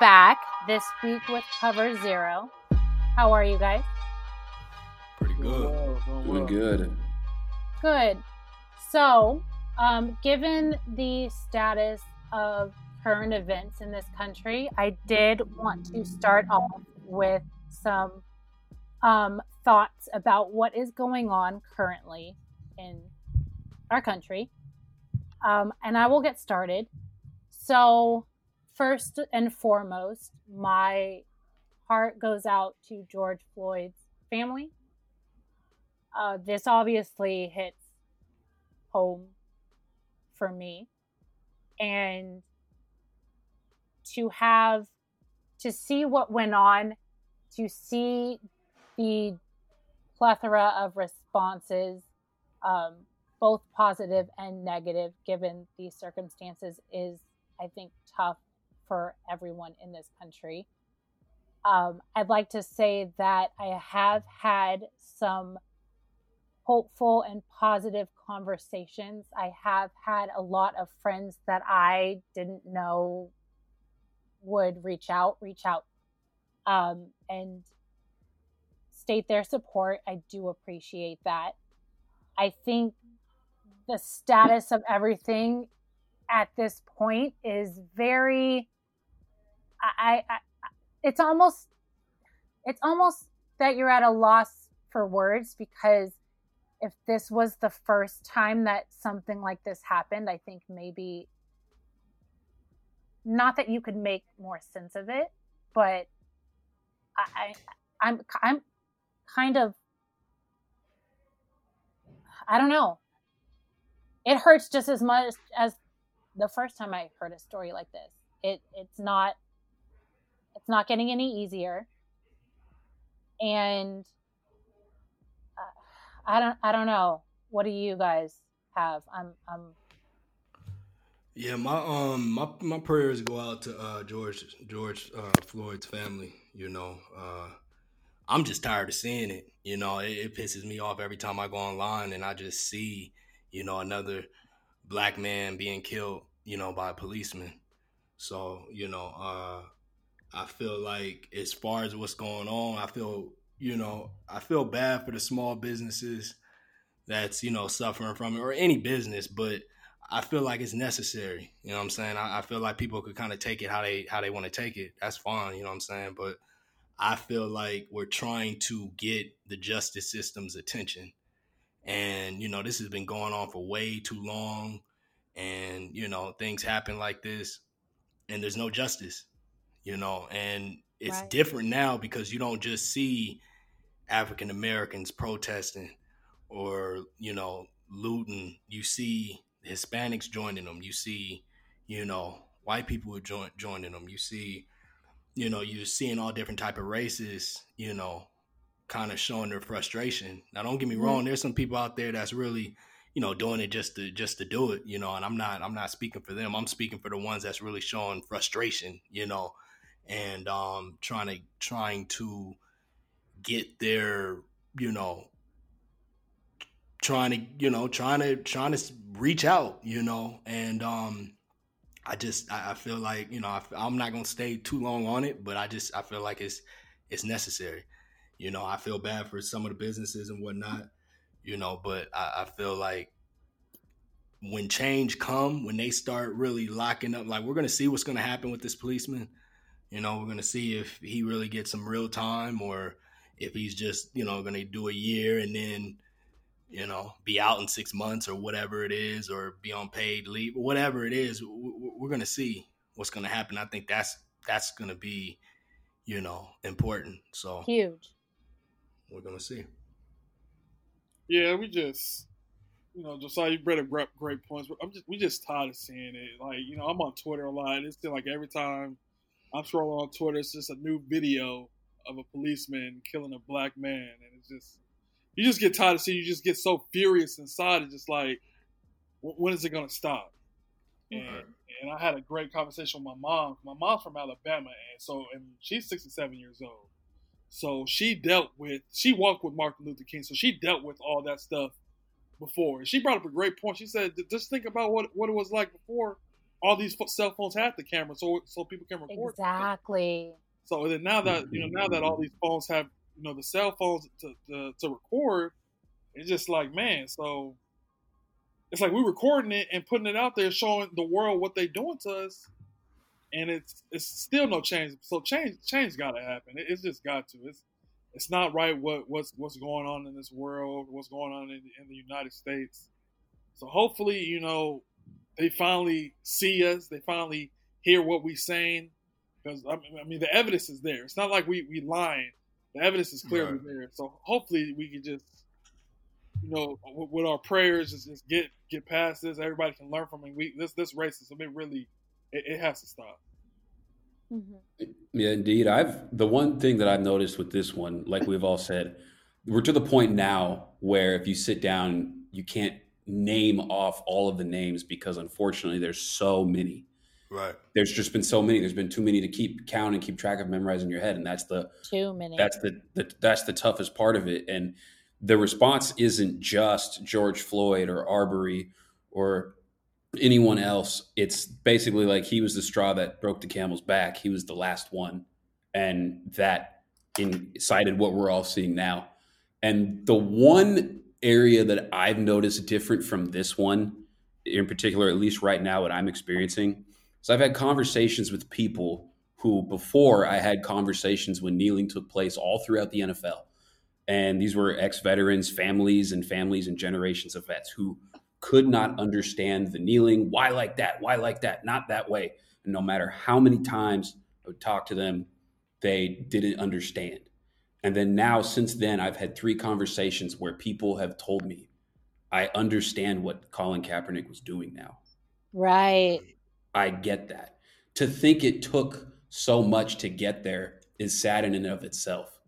We are back this week with Cover Zero. How are you guys? Pretty good. Doing good. Good. So, um, given the status of current events in this country, I did want to start off with some um, thoughts about what is going on currently in our country. Um, and I will get started. So, first and foremost, my heart goes out to George Floyd's family. Uh, this obviously hits home for me. And to have, to see what went on, to see the plethora of responses, um, both positive and negative, given these circumstances, is, I think, tough for everyone in this country. Um, I'd like to say that I have had some hopeful and positive conversations. I have had a lot of friends that I didn't know would reach out, reach out, um, and state their support. I do appreciate that. I think the status of everything at this point is very I, I, it's almost it's almost that you're at a loss for words because if this was the first time that something like this happened, I think maybe not that you could make more sense of it, but I, I I'm I'm kind of I don't know. It hurts just as much as the first time I heard a story like this. It it's not it's not getting any easier. And uh, I don't I don't know. What do you guys have? I'm I'm Yeah, my um my my prayers go out to uh George George uh, Floyd's family, you know. Uh I'm just tired of seeing it. You know, it, it pisses me off every time I go online and I just see, you know, another black man being killed, you know, by a policeman. So, you know, uh I feel like as far as what's going on, I feel you know I feel bad for the small businesses that's you know suffering from it or any business, but I feel like it's necessary. You know what I'm saying? I, I feel like people could kind of take it how they how they want to take it. That's fine. You know what I'm saying? But I feel like we're trying to get the justice system's attention. And, you know, this has been going on for way too long. And, you know, things happen like this and there's no justice you know, and it's right. different now because you don't just see African Americans protesting or, you know, looting. You see Hispanics joining them. You see, you know, white people join, joining them. You see, you know, you're seeing all different type of races, you know, kind of showing their frustration. Now, don't get me wrong. There's some people out there that's really, you know, doing it just to just to do it, you know. And I'm not I'm not speaking for them. I'm speaking for the ones that's really showing frustration, you know, and um, trying to trying to get their you know trying to you know trying to trying to reach out you know? And um i just i, feel like you know I, i'm not gonna stay too long on it but i just i feel like it's it's necessary. You know i feel bad for some of the businesses and whatnot you know but i, I feel like when change come when they start really locking up like we're gonna see what's gonna happen with this policeman you know, we're going to see if he really gets some real time or if he's just, you know, going to do a year and then, you know, be out in six months or whatever it is, or be on paid leave, whatever it is. We're going to see what's going to happen. I think that's that's going to be, you know, important. So huge. We're going to see. Yeah, we just, you know, Josiah, you brought up great, great points. I'm just, we just tired of seeing it. Like, you know, I'm on Twitter a lot. It's like every time I'm scrolling on Twitter. It's just a new video of a policeman killing a black man, and it's just you just get tired of seeing. You just get so furious inside. It's just like, when is it gonna stop? And and I had a great conversation with my mom. My mom's from Alabama, and so and she's 67 years old. So she dealt with she walked with Martin Luther King. So she dealt with all that stuff before. And she brought up a great point. She said, just think about what what it was like before all these cell phones have the camera, so so people can record. Exactly. So then now that you know now that all mm-hmm. these phones have you know the cell phones to to, to record, it's just like man, so it's like we're recording it and putting it out there, showing the world what they're doing to us, and it's it's still no change. So change change got to happen. It, it's just got to. It's it's not right what what's what's going on in this world, what's going on in, in the United States. So hopefully, you know, they finally see us. They finally hear what we're saying. Because I mean, the evidence is there. It's not like we we lying. The evidence is clearly right. there. So hopefully, we can just, you know, with, with our prayers, just, just, get get past this. Everybody can learn from it. We this this racism, it really, it, it has to stop. Mm-hmm. Yeah, indeed. I've the one thing that I've noticed with this one, like we've all said, we're to the point now where if you sit down, you can't name off all of the names because unfortunately there's so many. Right. There's just been so many. There's been too many to keep count and keep track of, memorizing your head, and that's the too many. That's the, the that's the toughest part of it. And the response isn't just George Floyd or Arbery or anyone else. It's basically like he was the straw that broke the camel's back. He was the last one, and that incited what we're all seeing now. And the one area that I've noticed different from this one, in particular, at least right now, what I'm experiencing, is I've had conversations with people who before I had conversations when kneeling took place all throughout the NFL. And these were ex veterans, families, and families and generations of vets who could not understand the kneeling. Why like that? Why like that? Not that way. And no matter how many times I would talk to them, they didn't understand. And then now, since then, I've had three conversations where people have told me, I understand what Colin Kaepernick was doing now. Right. I get that. To think it took so much to get there is sad in and of itself.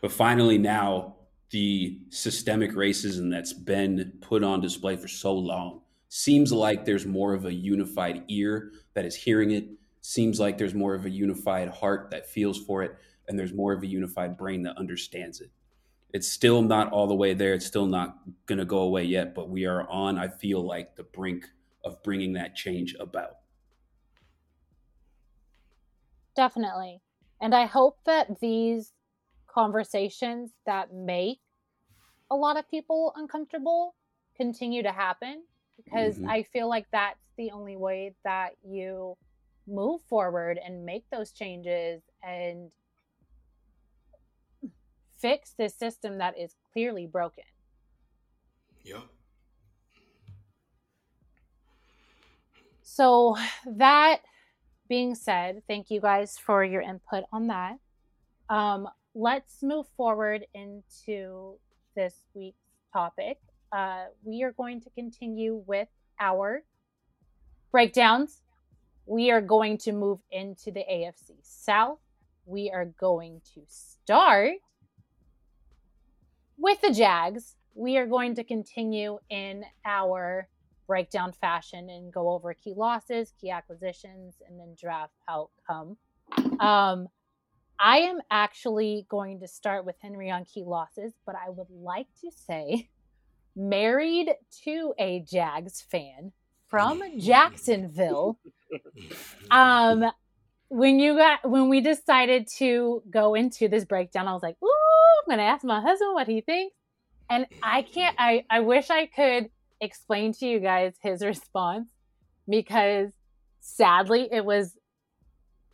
But finally, now the systemic racism that's been put on display for so long seems like there's more of a unified ear that is hearing it seems like there's more of a unified heart that feels for it and there's more of a unified brain that understands it. It's still not all the way there. It's still not going to go away yet but we are on i feel like the brink of bringing that change about. Definitely. And i hope that these conversations that make a lot of people uncomfortable continue to happen because mm-hmm. I feel like that's the only way that you move forward and make those changes and fix this system that is clearly broken. Yeah. So, that being said, thank you guys for your input on that. Um, let's move forward into this week's topic. Uh, we are going to continue with our breakdowns. We are going to move into the AFC South. We are going to start with the Jags. We are going to continue in our breakdown fashion and go over key losses, key acquisitions, and then draft outcome. Um, I am actually going to start with Henry on key losses, but I would like to say married to a Jags fan from Jacksonville. Um when you got when we decided to go into this breakdown, I was like, "Ooh, I'm to ask my husband what he thinks." And I can't I I wish I could explain to you guys his response because sadly it was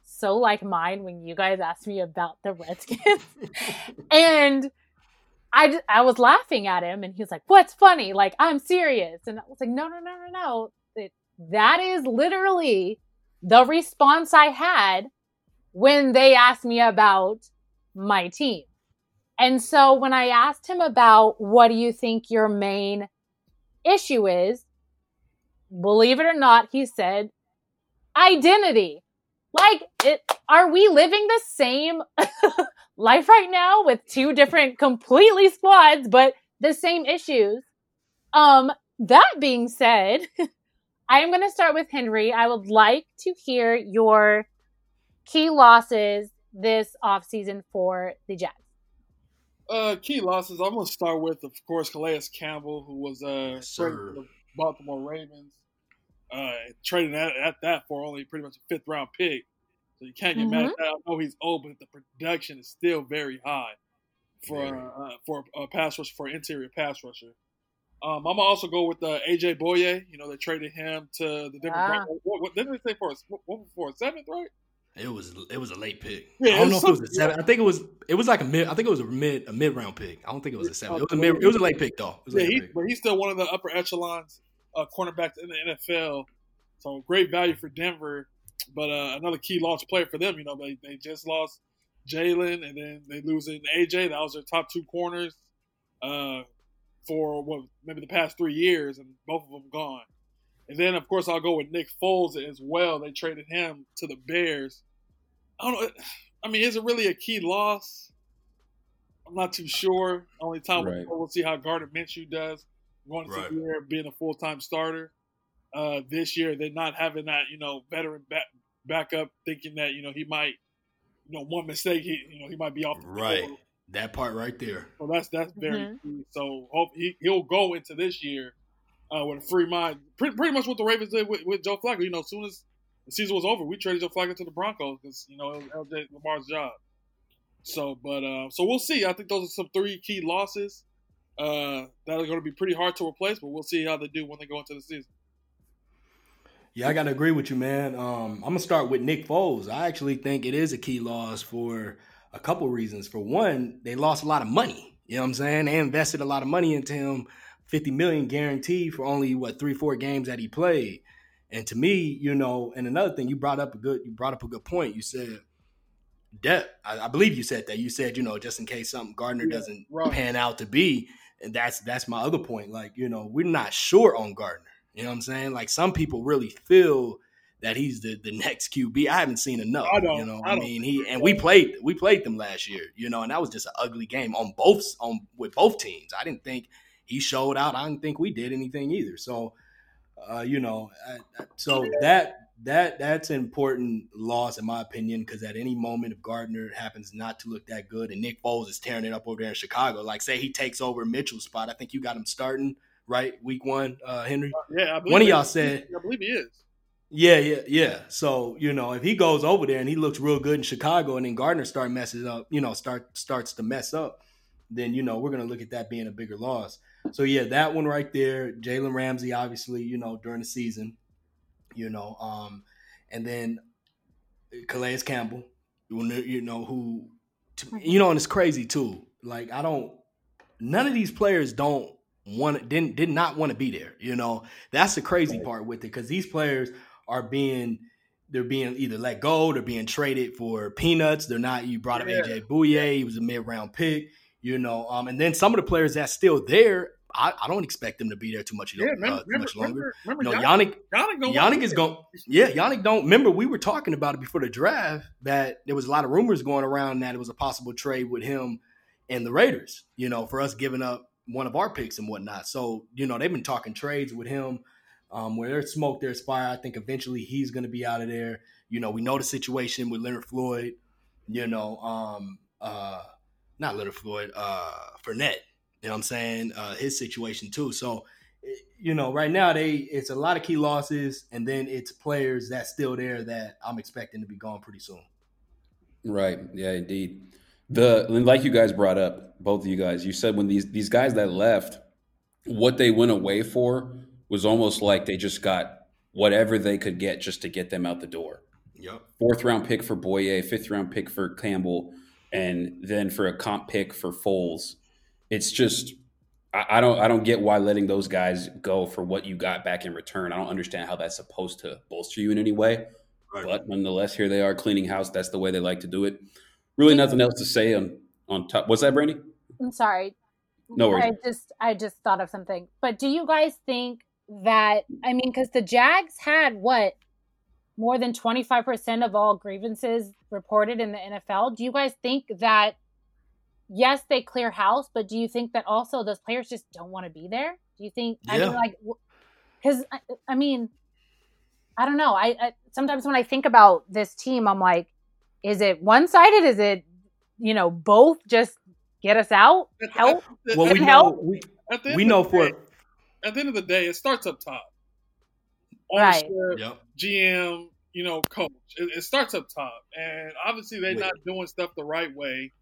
so like mine when you guys asked me about the Redskins. and I, I was laughing at him and he was like, What's funny? Like, I'm serious. And I was like, No, no, no, no, no. It, that is literally the response I had when they asked me about my team. And so when I asked him about what do you think your main issue is, believe it or not, he said identity. Like, it, are we living the same life right now with two different completely squads, but the same issues? Um, that being said, I am going to start with Henry. I would like to hear your key losses this offseason for the Jets. Uh, key losses. I'm going to start with, of course, Calais Campbell, who was uh, yes, the Baltimore Ravens. uh, trading at, at that for only pretty much a fifth round pick. So you can't get Mm-hmm. mad at that. I know he's old, but the production is still very high for Very. uh, for a pass rusher for interior pass rusher. Um, I'm gonna also go with uh, AJ Bouye. You know, they traded him to the Denver Ah. What, what didn't they say for a, what, for a seventh, right? It was it was a late pick. Yeah, I don't know if it was a something- seven. I think it was it was like a mid. I think it was a mid a mid round pick. I don't think it was a seven. It was a mid. It was a late pick though. It was a Yeah, late he, pick. but he's still one of the upper echelons uh, cornerbacks in the NFL. So great value for Denver, but uh, another key launch player for them. You know, they, they just lost Jalen, and then they losing AJ. That was their top two corners uh, for what maybe the past three years, and both of them gone. And then of course I'll go with Nick Foles as well. They traded him to the Bears. I don't know. I mean, is it really a key loss? I'm not too sure. Only time Right. we'll, we'll see how Gardner Minshew does going into Right. the year being a full time starter. Uh, this year, they're not having that you know veteran back backup, thinking that you know he might, you know, one mistake, he you know he might be off the Right. field. That part right there. So that's that's very Mm-hmm. key. So hope he he'll go into this year uh, with a free mind. Pretty, pretty much what the Ravens did with, with Joe Flacco. You know, as soon as the season was over, we traded Joe Flacco to the Broncos because you know it was LJ Lamar's job. So, but uh, so we'll see. I think those are some three key losses uh, that are going to be pretty hard to replace, but we'll see how they do when they go into the season. Yeah, I gotta agree with you, man. Um, I'm gonna start with Nick Foles. I actually think it is a key loss for a couple reasons. For one, they lost a lot of money. You know what I'm saying? They invested a lot of money into him, 50 million guaranteed for only what three, four games that he played. And to me, you know, and another thing, you brought up a good, you brought up a good point. You said depth. I, I believe you said that. You said, you know, just in case something Gardner Yeah, doesn't right. pan out to be, and that's that's my other point. Like, you know, we're not sure on Gardner. You know what I'm saying? Like some people really feel that he's the, the next QB. I haven't seen enough. I don't- You know, I I, mean, he and we played we played them last year. You know, and that was just an ugly game on both on with both teams. I didn't think he showed out. I didn't think we did anything either. So, uh, you know, I, so that that that's an important loss in my opinion because at any moment if Gardner happens not to look that good and Nick Foles is tearing it up over there in Chicago, like say he takes over Mitchell's spot, I think you got him starting right week one, uh, Henry. Yeah, I believe One of y'all said- I believe he is. Yeah, yeah, yeah. So you know, if he goes over there and he looks real good in Chicago, and then Gardner start messes up, you know, start starts to mess up, then you know we're gonna look at that being a bigger loss. So yeah, that one right there, Jalen Ramsey, obviously, you know, during the season, you know, um, and then Calais Campbell, you know, who, you know, and it's crazy too. Like I don't, none of these players don't want didn't did not want to be there. You know, that's the crazy part with it because these players are being they're being either let go, they're being traded for peanuts. They're not. You brought up AJ Bouye, he was a mid round pick. You know, um, and then some of the players that's still there, I, I don't expect them to be there too much, Yeah, uh, remember, too much longer. remember, No, remember Yannick, Yannick, gonna Yannick is going. Yeah, Yannick don't remember. We were talking about it before the draft that there was a lot of rumors going around that it was a possible trade with him and the Raiders. You know, for us giving up one of our picks and whatnot. So you know they've been talking trades with him. Um, where there's smoke, there's fire. I think eventually he's going to be out of there. You know, we know the situation with Leonard Floyd. You know, um, uh, not Leonard Floyd, uh, Fournette. You know what I'm saying? Uh, his situation too. So you know, right now they it's a lot of key losses, and then it's players that's still there that I'm expecting to be gone pretty soon. Right. Yeah, indeed. The like you guys brought up, both of you guys, you said when these these guys that left, what they went away for was almost like they just got whatever they could get just to get them out the door. Yep. Fourth round pick for Bouye, fifth round pick for Campbell, and then for a comp pick for Foles. It's just I, I don't I don't get why letting those guys go for what you got back in return. I don't understand how that's supposed to bolster you in any way. Right. But nonetheless, here they are cleaning house. That's the way they like to do it. Really, nothing else to say on on top. What's that, Brandy? I'm sorry. No worries. I just I just thought of something. But do you guys think that I mean cuz the Jags had what more than 25% of all grievances reported in the NFL? Do you guys think that yes, they clear house, but do you think that also those players just don't want to be there? Do you think I Yeah. mean like cuz I, I mean I don't know. I, I sometimes when I think about this team I'm like is it one-sided? Is it you know both just get us out? Help? Well, we Can know help? we, at the end we know for day- at the end of the day, it starts up top. Right. ownership, Yep. GM, you know, coach. It, it starts up top, and obviously they're With- not doing stuff the right way.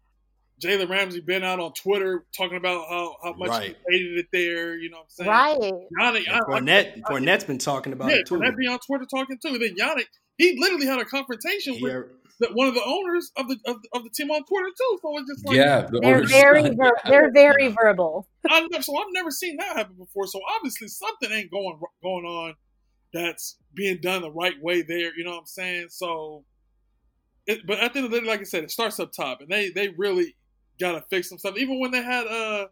Jalen Ramsey been out on Twitter talking about how, how much Right. he hated it there. You know what I'm saying? Right. Yannick, I- And I- Fournette, Fournette's been talking about yeah, it too. Fournette be on Twitter talking too. And then Yannick, he literally had a confrontation He with are- the, one of the owners of the of, of the team on Twitter too. So it's just like, yeah, the They're owner's very son. ver- they're very verbal. I've never, so I've never seen that happen before. So obviously something ain't going going on that's being done the right way there. You know what I'm saying? So, it, but at the end of the day, like I said, it starts up top, and they they really got to fix some stuff. Even when they had uh,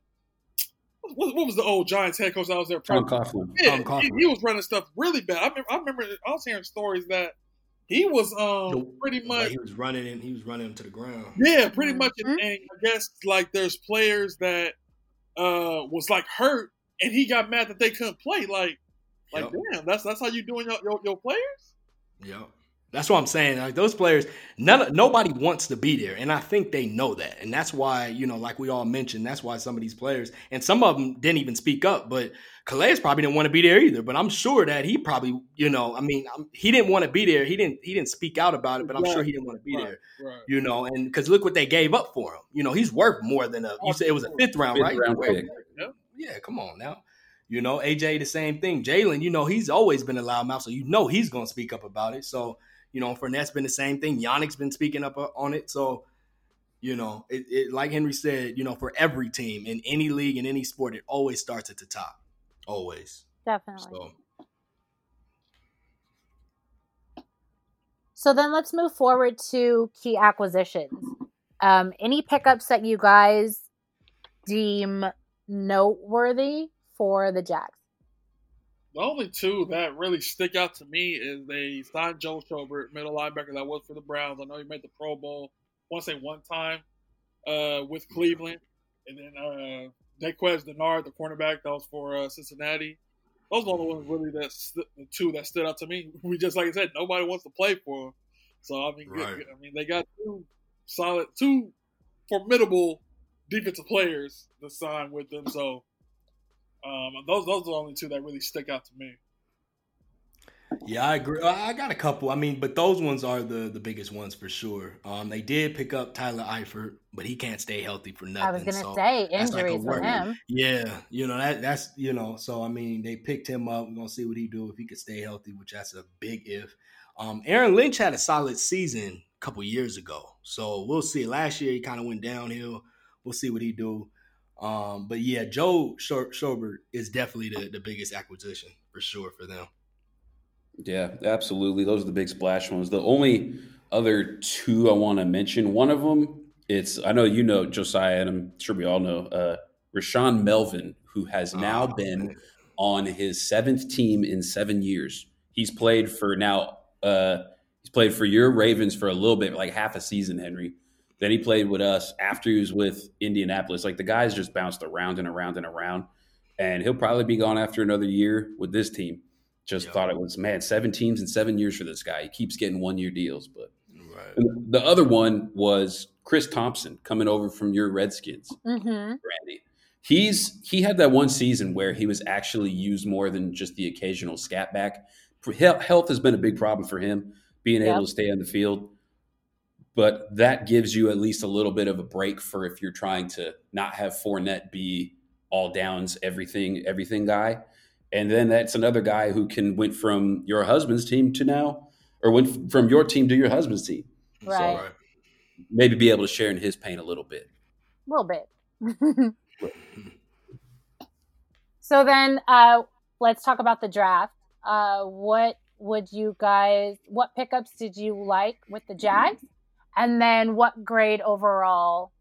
what, what was the old Giants head coach that was there? Tom Coughlin. Yeah, Tom he, Coughlin. he was running stuff really bad. I remember, I remember I was hearing stories that he was um the- pretty like much he was running him. He was running him to the ground. yeah, pretty much. And, and I guess like there's players that uh was like hurt, and he got mad that they couldn't play. Like, like Yep. damn, that's that's how you doing your your, your players. Yep. That's what I'm saying. Like those players, none, nobody wants to be there, and I think they know that, and that's why you know, like we all mentioned, that's why some of these players and some of them didn't even speak up. But Calais probably didn't want to be there either. But I'm sure that he probably, you know, I mean, he didn't want to be there. He didn't. He didn't speak out about it, but I'm sure he didn't want to be Right. there. Right. You know, and because look what they gave up for him. You know, he's worth more than a. You said it was a fifth round, Fifth right? round Worth- pick. yeah, come on now. You know, AJ the same thing. Jalen, you know, he's always been a loudmouth, so you know he's gonna speak up about it. So, you know, Fournette's been the same thing. Yannick's been speaking up uh, on it. So, you know, it, it like Henry said, you know, for every team in any league in any sport, it always starts at the top. Always. Definitely. So So then let's move forward to key acquisitions. Um, any pickups that you guys deem noteworthy for the Jags? The only two that really stick out to me is they signed Joe Schobert, middle linebacker that was for the Browns. I know he made the Pro Bowl. I want to say one time uh, with Cleveland, and then uh, Darqueze Dennard, the cornerback that was for uh, Cincinnati. Those are the only ones really that st- the two that stood out to me. We just like I said, nobody wants to play for them. So I mean, good- Right. I mean they got two solid, two formidable defensive players to sign with them. So um, those those are the only two that really stick out to me. Yeah, I agree. I got a couple. I mean, but those ones are the the biggest ones for sure. Um, they did pick up Tyler Eifert, but he can't stay healthy for nothing. I was gonna so- say that's like for him. Yeah, you know that that's you know. So I mean, they picked him up. We're gonna see what he do if he could stay healthy, which that's a big if. Um, Aaron Lynch had a solid season a couple years ago, so we'll see. Last year he kind of went downhill. We'll see what he do. Um, but yeah, Joe Schobert is definitely the, the biggest acquisition for sure for them. Yeah, absolutely. Those are the big splash ones. The only other two I want to mention, one of them, it's I know you know Josiah, and I'm sure we all know uh, Rashaan Melvin, who has now Oh, been on his seventh team in seven years. He's played for now. Uh, he's played for your Ravens for a little bit, like half a season, Henry. Then he played with us after he was with Indianapolis. Like the guy's just bounced around and around and around, and he'll probably be gone after another year with this team. Just Yeah. thought it was man, seven teams in seven years for this guy. He keeps getting one year deals, but Right. the other one was Chris Thompson coming over from your Redskins. Mm-hmm. Randy. He's he had that one season where he was actually used more than just the occasional scat back. Health has been a big problem for him, being Yep. able to stay on the field. But that gives you at least a little bit of a break for if you're trying to not have Fournette be all downs, everything, everything guy. And then that's another guy who can went from your husband's team to now, or went from your team to your husband's team. Right. Maybe be able to share in his pain a little bit. A little bit. so then uh, let's talk about the draft. Uh, what would you guys, what pickups did you like with the Jags? And then what grade overall,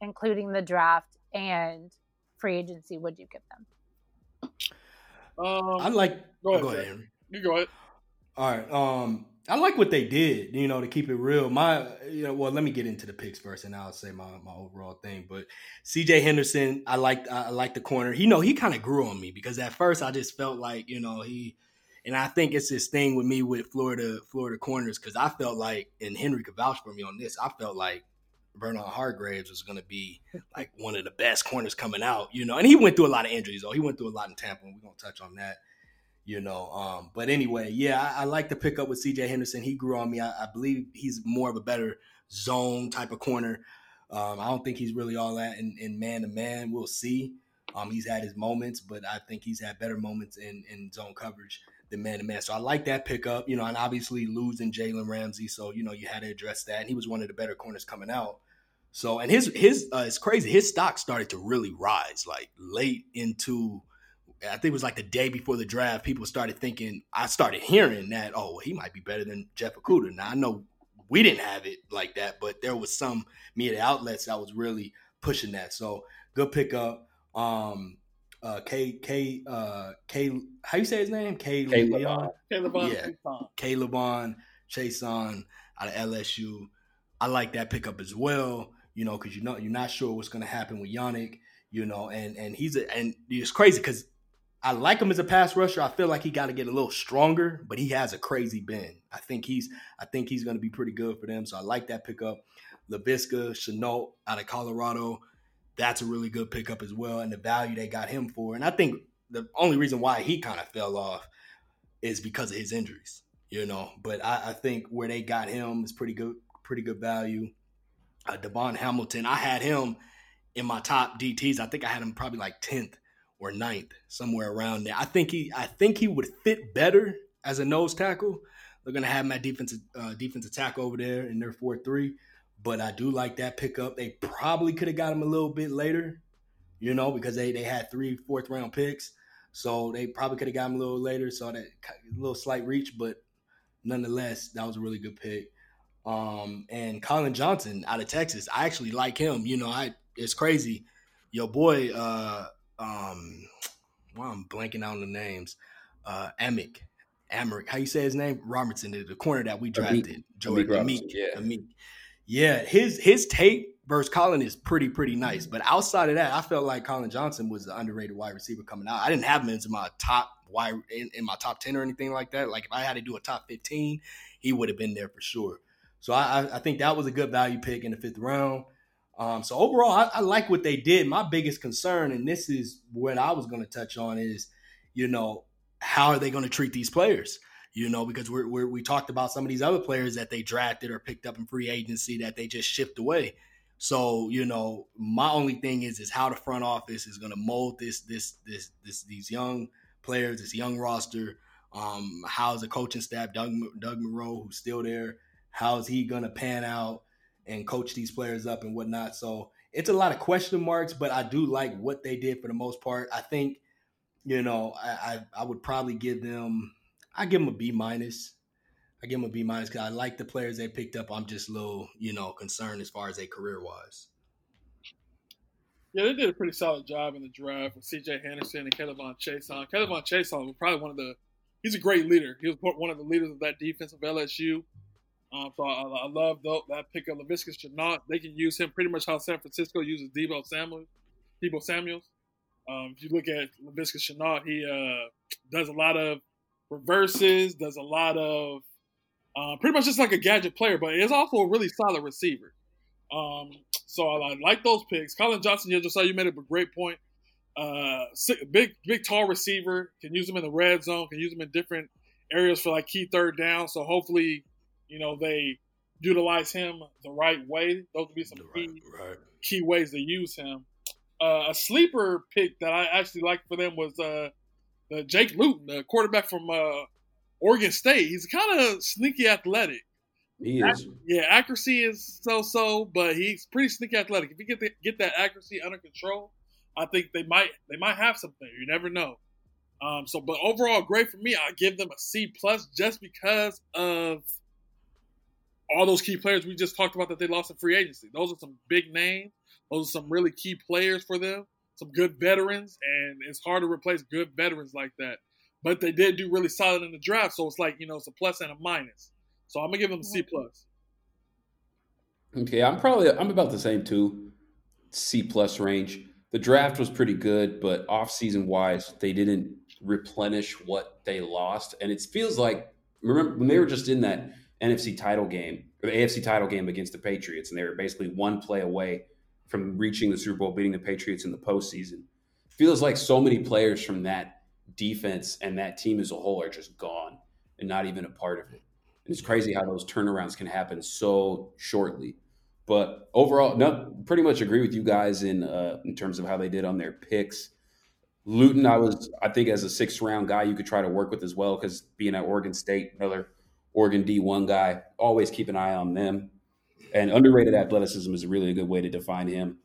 including the draft and free agency, would you give them? Um, I like. Go ahead, Go ahead, Henry. you go ahead. All right. Um, I like what they did. You know, to keep it real. My, you know, well, let me get into the picks first, and I'll say my my overall thing. But C.J. Henderson, I liked. I like the corner. He know he kind of grew on me because at first I just felt like you know he, and I think it's this thing with me with Florida Florida corners because I felt like, and Henry could vouch for me on this. I felt like Bernard Hargreaves was going to be like one of the best corners coming out. You know, and he went through a lot of injuries. though. he went through a lot in Tampa, and we're gonna touch on that you know. Um, but anyway, yeah, I, I, like to pick up with C.J. Henderson. He grew on me. I, I, believe he's more of a better zone type of corner. Um, I don't think he's really all that in man to man. We'll see. Um, he's had his moments, but I think he's had better moments in, in zone coverage than man to man. So I like that pickup, you know, and obviously losing Jalen Ramsey. So, you know, you had to address that. And he was one of the better corners coming out. So, and his, his, uh, it's crazy. His stock started to really rise like late into, I think it was like the day before the draft. People started thinking, I started hearing that, oh, he might be better than Jeff Okudah. Now I know we didn't have it like that, but there was some media outlets that was really pushing that. So good pickup um uh K K uh K how you say his name? K Leon. K'Lavon. Yeah. K'Lavon Chaisson out of LSU. I like that pickup as well, you know, because you know you're not sure what's gonna happen with Yannick, you know, and and he's a and it's crazy because I like him as a pass rusher. I feel like he got to get a little stronger, but he has a crazy bend. I think he's I think he's going to be pretty good for them. So I like that pickup. Laviska Shenault out of Colorado that's a really good pickup as well, and the value they got him for. And I think the only reason why he kind of fell off is because of his injuries, you know. But I, I think where they got him is pretty good, pretty good value. Uh, DaVon Hamilton, I had him in my top DTs. I think I had him probably like tenth or 9th, somewhere around there. I think he, I think he would fit better as a nose tackle. They're gonna have my defensive uh, defensive tackle over there in their four three. But I do like that pickup. They probably could have got him a little bit later, you know, because they, they had three fourth round picks. So they probably could have got him a little later. So that little slight reach, but nonetheless, that was a really good pick. Um, and Colin Johnson out of Texas, I actually like him. You know, I it's crazy. Your boy, uh, um, well, I'm blanking out on the names. Uh, Amik, Amrick, how you say his name? Robertson, the corner that we drafted. Jordan Amik, yeah. Amik. Yeah, his his tape versus Colin is pretty pretty nice. But outside of that, I felt like Colin Johnson was the underrated wide receiver coming out. I didn't have him into my top wide in, in my top ten or anything like that. Like if I had to do a top fifteen, he would have been there for sure. So I, I think that was a good value pick in the fifth round. Um, so overall, I, I, like what they did. My biggest concern, and this is what I was going to touch on, is you know how are they going to treat these players? you know, because we're, we're, we talked about some of these other players that they drafted or picked up in free agency that they just shipped away. So, you know, my only thing is is how the front office is going to mold this this this this these young players, this young roster. Um, how's the coaching staff, Doug Doug Marrone, who's still there, how's he to pan out and coach these players up and whatnot? So it's a lot of question marks, but I do like what they did for the most part. I think, you know, I I, I would probably give them I give them a B minus. I give them a B minus because I like the players they picked up. I'm just a little, you know, concerned as far as a career wise. Yeah, they did a pretty solid job in the draft with C.J. Henderson and K'Lavon Chaisson. K'Lavon Chaisson was probably one of the. He's a great leader. He was one of the leaders of that defense of LSU. Um, so I, I love that pickup. Laviska Shenault. They can use him pretty much how San Francisco uses Deebo Samuel. Deebo Samuels. Um, if you look at Laviska Shenault, he uh, does a lot of reverses, does a lot of uh, pretty much just like a gadget player, but is also a really solid receiver. Um, so I, I, like those picks. Colin Johnson, you just saw you made a great point. Uh, big, big, tall receiver can use them in the red zone, can use them in different areas for like key third down. So hopefully, you know they utilize him the right way. Those would be some key, right. key ways to use him. Uh, a sleeper pick that I actually liked for them was uh, uh, Jake Luton, the quarterback from uh, Oregon State. He's kind of sneaky athletic. He is. Yeah, accuracy is so-so, but he's pretty sneaky athletic. If you get the, get that accuracy under control, I think they might they might have something. You never know. Um, so, but overall, great for me. I give them a C plus just because of all those key players we just talked about that they lost in free agency. Those are some big names. Those are some really key players for them some good veterans, and it's hard to replace good veterans like that. But they did do really solid in the draft, so it's like you know it's a plus and a minus. So I'm gonna give them a C mm-hmm. plus. Okay, I'm probably I'm about the same too, C plus range. The draft was pretty good, but off season wise, they didn't replenish what they lost, and it feels like remember when they were just in that NFC title game or the AFC title game against the Patriots, and they were basically one play away from reaching the Super Bowl, beating the Patriots in the postseason. Feels like so many players from that defense and that team as a whole are just gone and not even a part of it. And it's crazy how those turnarounds can happen so shortly. But overall, no, pretty much agree with you guys in uh, in terms of how they did on their picks. Luton, I was, I think, as a sixth round guy, you could try to work with as well because being at Oregon State, another Oregon D1 guy, always keep an eye on them. And underrated athleticism is really a good way to define him.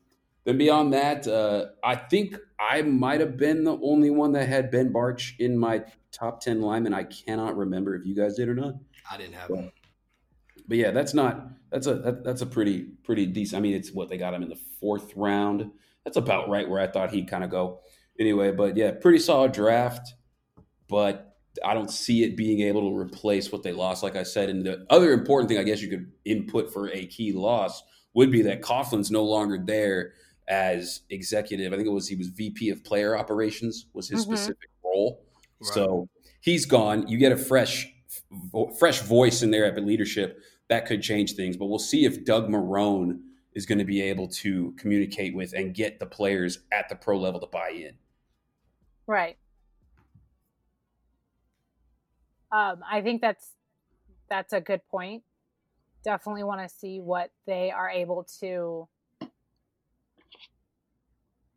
Then beyond that, uh, I think I might have been the only one that had Ben Bartch in my top 10 linemen. I cannot remember if you guys did or not. I didn't have but, him. But yeah, that's not that's a that, that's a pretty pretty decent. I mean, it's what they got him in the fourth round. That's about right where I thought he'd kind of go. Anyway, but yeah, pretty solid draft. But I don't see it being able to replace what they lost. Like I said, and the other important thing I guess you could input for a key loss would be that Coughlin's no longer there as executive. I think it was he was VP of player operations was his mm-hmm. specific role. Right. So he's gone. You get a fresh fresh voice in there at the leadership that could change things. But we'll see if Doug Marrone is going to be able to communicate with and get the players at the pro level to buy in. Right. Um, I think that's that's a good point. Definitely want to see what they are able to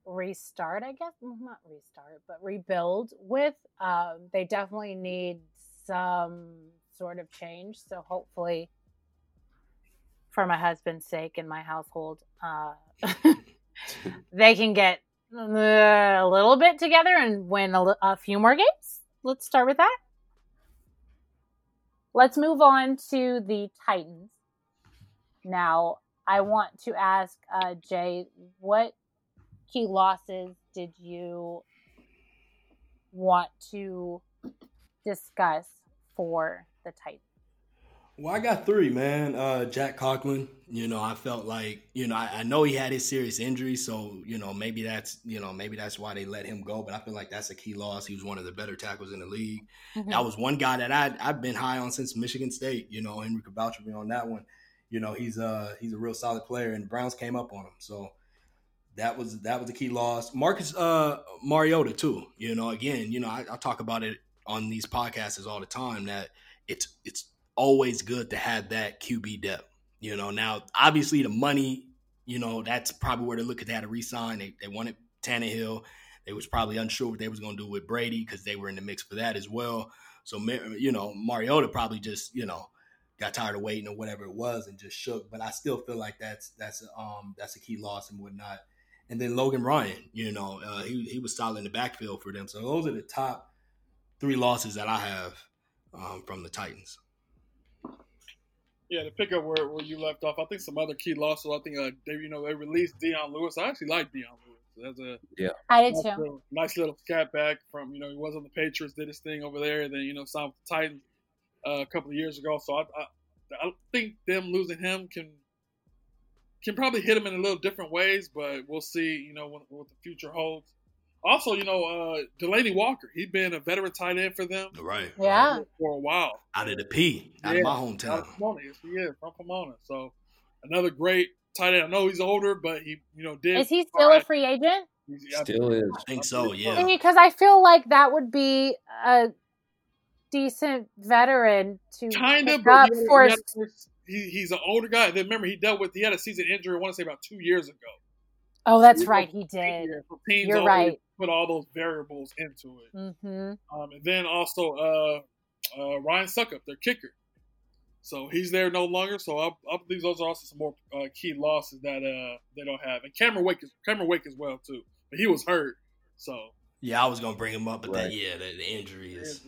restart. I guess not restart, but rebuild with. Um, they definitely need some sort of change. So hopefully, for my husband's sake and my household, uh, they can get a little bit together and win a, a few more games. Let's start with that. Let's move on to the Titans. Now, I want to ask uh, Jay, what key losses did you want to discuss for the Titans? Well, I got three, man. Uh, Jack Conklin, you know, I felt like, you know, I, I, know he had his serious injury, so you know, maybe that's, you know, maybe that's why they let him go. But I feel like that's a key loss. He was one of the better tackles in the league. Mm-hmm. That was one guy that I I've been high on since Michigan State. You know, Henry vouch me on that one. You know, he's uh he's a real solid player, and the Browns came up on him. So that was that was a key loss. Marcus uh Mariota too. You know, again, you know, I, I talk about it on these podcasts all the time that it's it's always good to have that QB depth. You know, now obviously the money, you know, that's probably where they look at at to resign. They they wanted Tannehill. They was probably unsure what they was going to do with Brady because they were in the mix for that as well. So you know, Mariota probably just you know got tired of waiting or whatever it was and just shook. But I still feel like that's that's a, um that's a key loss and whatnot. And then Logan Ryan, you know, uh, he he was solid in the backfield for them. So those are the top three losses that I have um, from the Titans. Yeah, to pick up where, where you left off, I think some other key losses. I think uh, they you know they released Dion Lewis. I actually like Dion Lewis. That's a yeah, I did nice too. Little, nice little scat back from you know he was on the Patriots, did his thing over there, and then you know signed with the Titans uh, a couple of years ago. So I, I I think them losing him can can probably hit him in a little different ways, but we'll see. You know what, what the future holds. Also, you know, uh, Delanie Walker, he's been a veteran tight end for them. Right. Yeah. For a while. Out of the P, out yeah, of my hometown. Out of Pomona. Yes, he is from Pomona. So another great tight end. I know he's older, but he, you know, did. Is he still a free agent? Still is. I think so. Yeah. Because I feel like that would be a decent veteran to kind of up for. He, he's an older guy. Then remember, he dealt with he had a season injury. I want to say about two years ago. Oh, that's he right. He did. You're right put all those variables into it. Mm-hmm. Um, and then also uh, uh, Ryan Succop, their kicker. So he's there no longer. So I, I believe those are also some more uh, key losses that uh, they don't have. And Cameron Wake is Cameron Wake as well too, but he was hurt. So yeah, I was gonna bring him up, but right. that yeah, the, the injury is.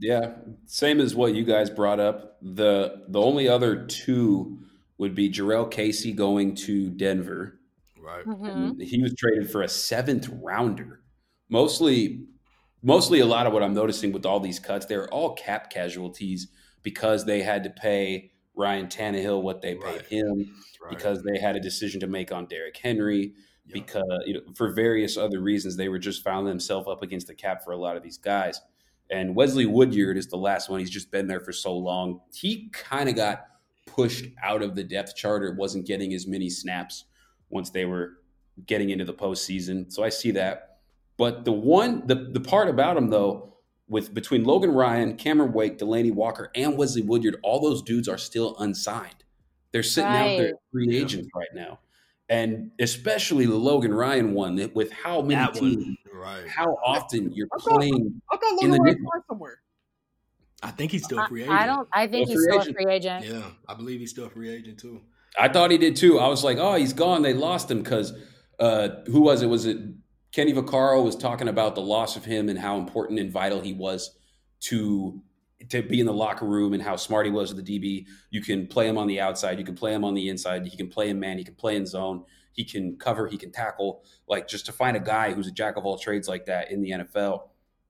Yeah, same as what you guys brought up. The the only other two would be Jurrell Casey going to Denver Right. Mm-hmm. He was traded for a seventh rounder. Mostly, mostly a lot of what I'm noticing with all these cuts, they're all cap casualties because they had to pay Ryan Tannehill what they paid right. him, right. because they had a decision to make on Derrick Henry, yep. because you know, for various other reasons, they were just found themselves up against the cap for a lot of these guys. And Wesley Woodyard is the last one. He's just been there for so long. He kind of got pushed out of the depth chart or wasn't getting as many snaps once they were getting into the postseason. So I see that. But the one, the the part about him though, with between Logan Ryan, Cameron Wake, Delanie Walker, and Wesley Woodyard, all those dudes are still unsigned. They're sitting right. out there free agents right now, and especially the Logan Ryan one with how many that teams, one, right? How often you're I playing thought, I thought in the Ryan somewhere. I think he's still a free agent. I don't. I think he's still agent. a free agent. Yeah, I believe he's still a free agent too. I thought he did too. I was like, oh, he's gone. They lost him because uh, who was it? Was it Kenny Vaccaro was talking about the loss of him and how important and vital he was to to be in the locker room and how smart he was with the DB. You can play him on the outside, you can play him on the inside, he can play in man, he can play in zone, he can cover, he can tackle. Like just to find a guy who's a jack of all trades like that in the NFL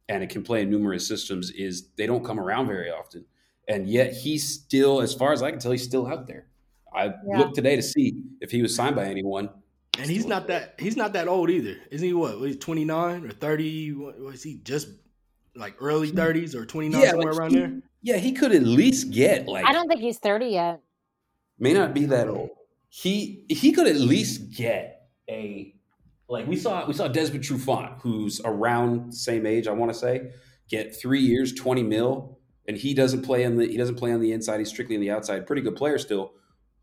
and it can play in numerous systems is they don't come around very often. And yet he's still, as far as I can tell, he's still out there. I yeah. looked today to see if he was signed by anyone. And he's not that he's not that old either. Isn't he what? Was he 29 or 30? Was he just like early 30s or 29 yeah, somewhere like around he, there? Yeah, he could at least get like I don't think he's 30 yet. May not be that old. He he could at least get a like we saw we saw Desmond Trufant, who's around the same age, I want to say, get three years, 20 mil, and he doesn't play on the he doesn't play on the inside, he's strictly on the outside. Pretty good player still.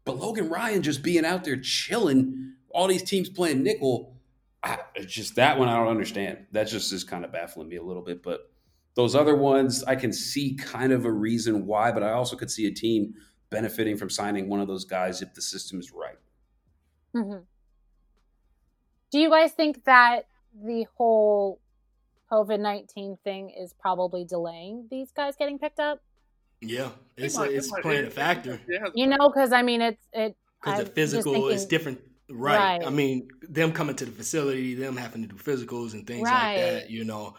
But Logan Ryan just being out there chilling, all these teams playing nickel, I, just that one I don't understand. That just is kind of baffling me a little bit. But those other ones, I can see kind of a reason why, but I also could see a team benefiting from signing one of those guys if the system is right. Mm-hmm. Do you guys think that the whole COVID 19 thing is probably delaying these guys getting picked up? Yeah, it's, it it's playing a factor. You know, because I mean, it's it because the physical thinking, is different, right. right. I mean, them coming to the facility, them having to do physicals and things right. like that. You know,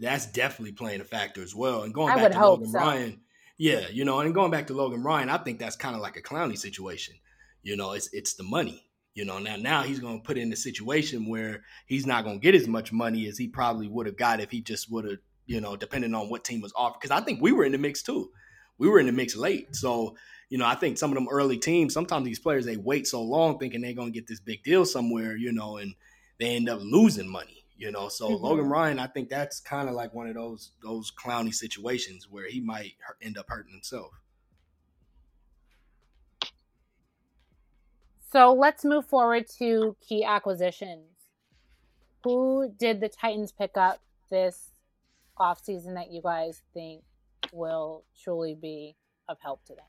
that's definitely playing a factor as well. And going I back to Logan so. Ryan, yeah, you know, and going back to Logan Ryan, I think that's kind of like a Clowney situation. You know, it's it's the money. You know, now now he's going to put in a situation where he's not going to get as much money as he probably would have got if he just would have you know, depending on what team was offered. Because I think we were in the mix too. We were in the mix late. So, you know, I think some of them early teams, sometimes these players, they wait so long thinking they're going to get this big deal somewhere, you know, and they end up losing money, you know. So mm-hmm. Logan Ryan, I think that's kind of like one of those those Clowney situations where he might end up hurting himself. So let's move forward to key acquisitions. Who did the Titans pick up this off season that you guys think will truly be of help to them?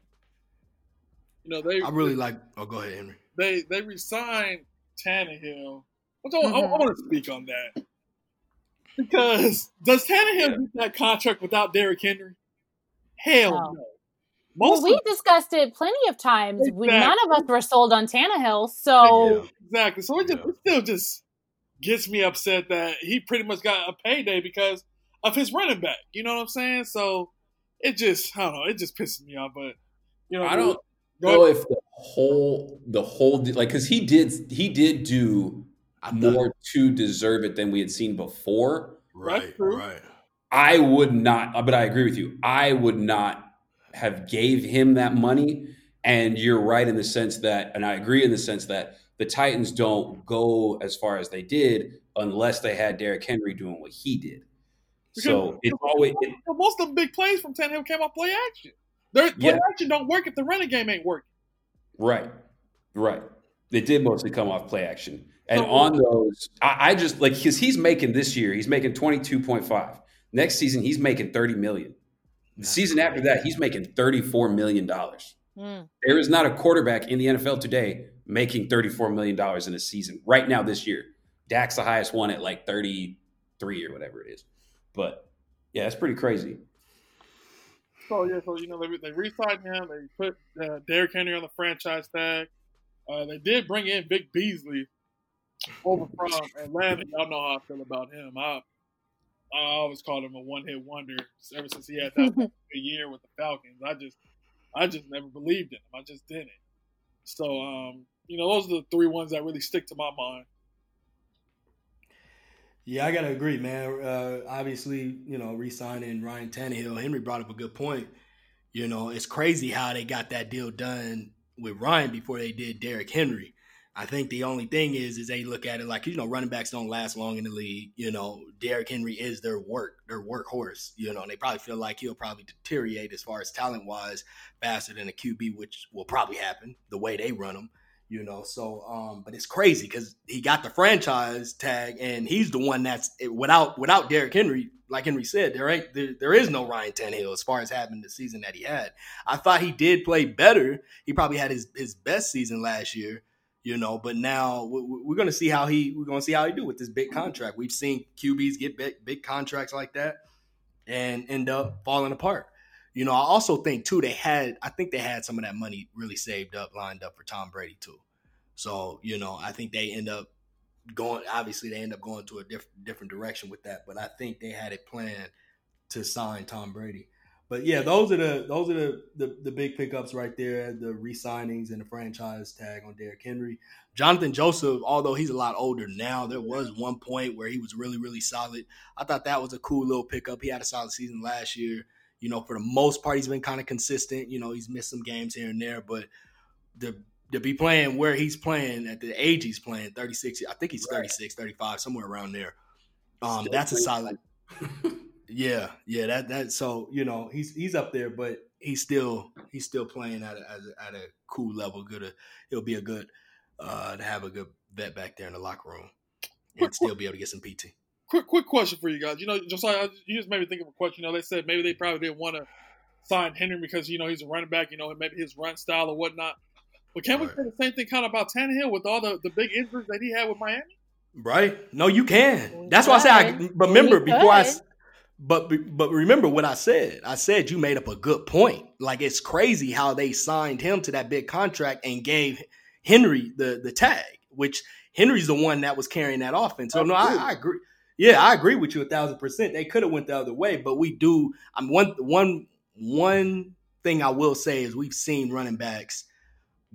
You know, they. I really like. Oh, go ahead, Henry. They they resigned Tannehill. I, mm-hmm. I, I want to speak on that because does Tannehill yeah. get that contract without Derrick Henry? Hell no. no. Most well, we discussed it plenty of times. Exactly. none of us were sold on Tannehill, so yeah. exactly. So it, just, it still just gets me upset that he pretty much got a payday because of his running back. You know what I'm saying? So it just I don't know. It just pisses me off. But you know, I don't know if the whole the whole like because he did he did do more to deserve it than we had seen before. Right, right. I would not, uh, but I agree with you. I would not have gave him that money. And you're right in the sense that, and I agree in the sense that the Titans don't go as far as they did unless they had Derrick Henry doing what he did. Because so it's always it, most of the big plays from Tannehill came off play action. Their play yeah. action don't work if the running game ain't working. Right, right. They did mostly come off play action, and so, on those, I, I just like because he's making this year, he's making twenty two point five. Next season, he's making thirty million. The season after that, he's making thirty four million dollars. Mm. There is not a quarterback in the NFL today making thirty four million dollars in a season right now this year. Dak's the highest one at like thirty three or whatever it is. But yeah, it's pretty crazy. So yeah, so you know they they re-signed him. They put uh, Derrick Henry on the franchise tag. Uh, they did bring in Vic Beasley over from Atlanta. Y'all know how I feel about him. I I always called him a one-hit wonder ever since he had that year with the Falcons. I just I just never believed in him. I just didn't. So um, you know, those are the three ones that really stick to my mind. Yeah, I gotta agree, man. Uh, obviously, you know, re-signing Ryan Tannehill, Henry brought up a good point. You know, it's crazy how they got that deal done with Ryan before they did Derrick Henry. I think the only thing is, is they look at it like you know, running backs don't last long in the league. You know, Derrick Henry is their work, their workhorse. You know, and they probably feel like he'll probably deteriorate as far as talent wise faster than a QB, which will probably happen the way they run them. You know, so um, but it's crazy because he got the franchise tag, and he's the one that's without without Derrick Henry. Like Henry said, there ain't there, there is no Ryan Tannehill as far as having the season that he had. I thought he did play better. He probably had his his best season last year you know. But now we're going to see how he we're going to see how he do with this big contract. We've seen QBs get big, big contracts like that and end up falling apart. You know, I also think too they had I think they had some of that money really saved up, lined up for Tom Brady too. So you know, I think they end up going. Obviously, they end up going to a different different direction with that. But I think they had it planned to sign Tom Brady. But yeah, those are the those are the, the, the big pickups right there. The re-signings and the franchise tag on Derrick Henry. Jonathan Joseph, although he's a lot older now, there was one point where he was really really solid. I thought that was a cool little pickup. He had a solid season last year. You know, for the most part, he's been kind of consistent. You know, he's missed some games here and there, but the to be playing where he's playing at the age he's playing, 36, I think he's 36, 35, somewhere around there. Um, that's a solid. Yeah, yeah, that that so you know he's he's up there, but he's still he's still playing at a, at a, at a cool level. Good, to, it'll be a good uh, to have a good vet back there in the locker room and still be able to get some PT. Quick, quick question for you guys. You know, Josiah, you just made me think of a question. You know, they said maybe they probably didn't want to sign Henry because you know he's a running back. You know, maybe his run style or whatnot. But can right. we say the same thing kind of about Tannehill with all the, the big injuries that he had with Miami? Right. No, you can. That's why I said I remember before I but but remember what I said. I said you made up a good point. Like it's crazy how they signed him to that big contract and gave Henry the the tag, which Henry's the one that was carrying that offense. So no, I, I agree. Yeah, I agree with you a thousand percent. They could have went the other way, but we do. I'm one one one thing I will say is we've seen running backs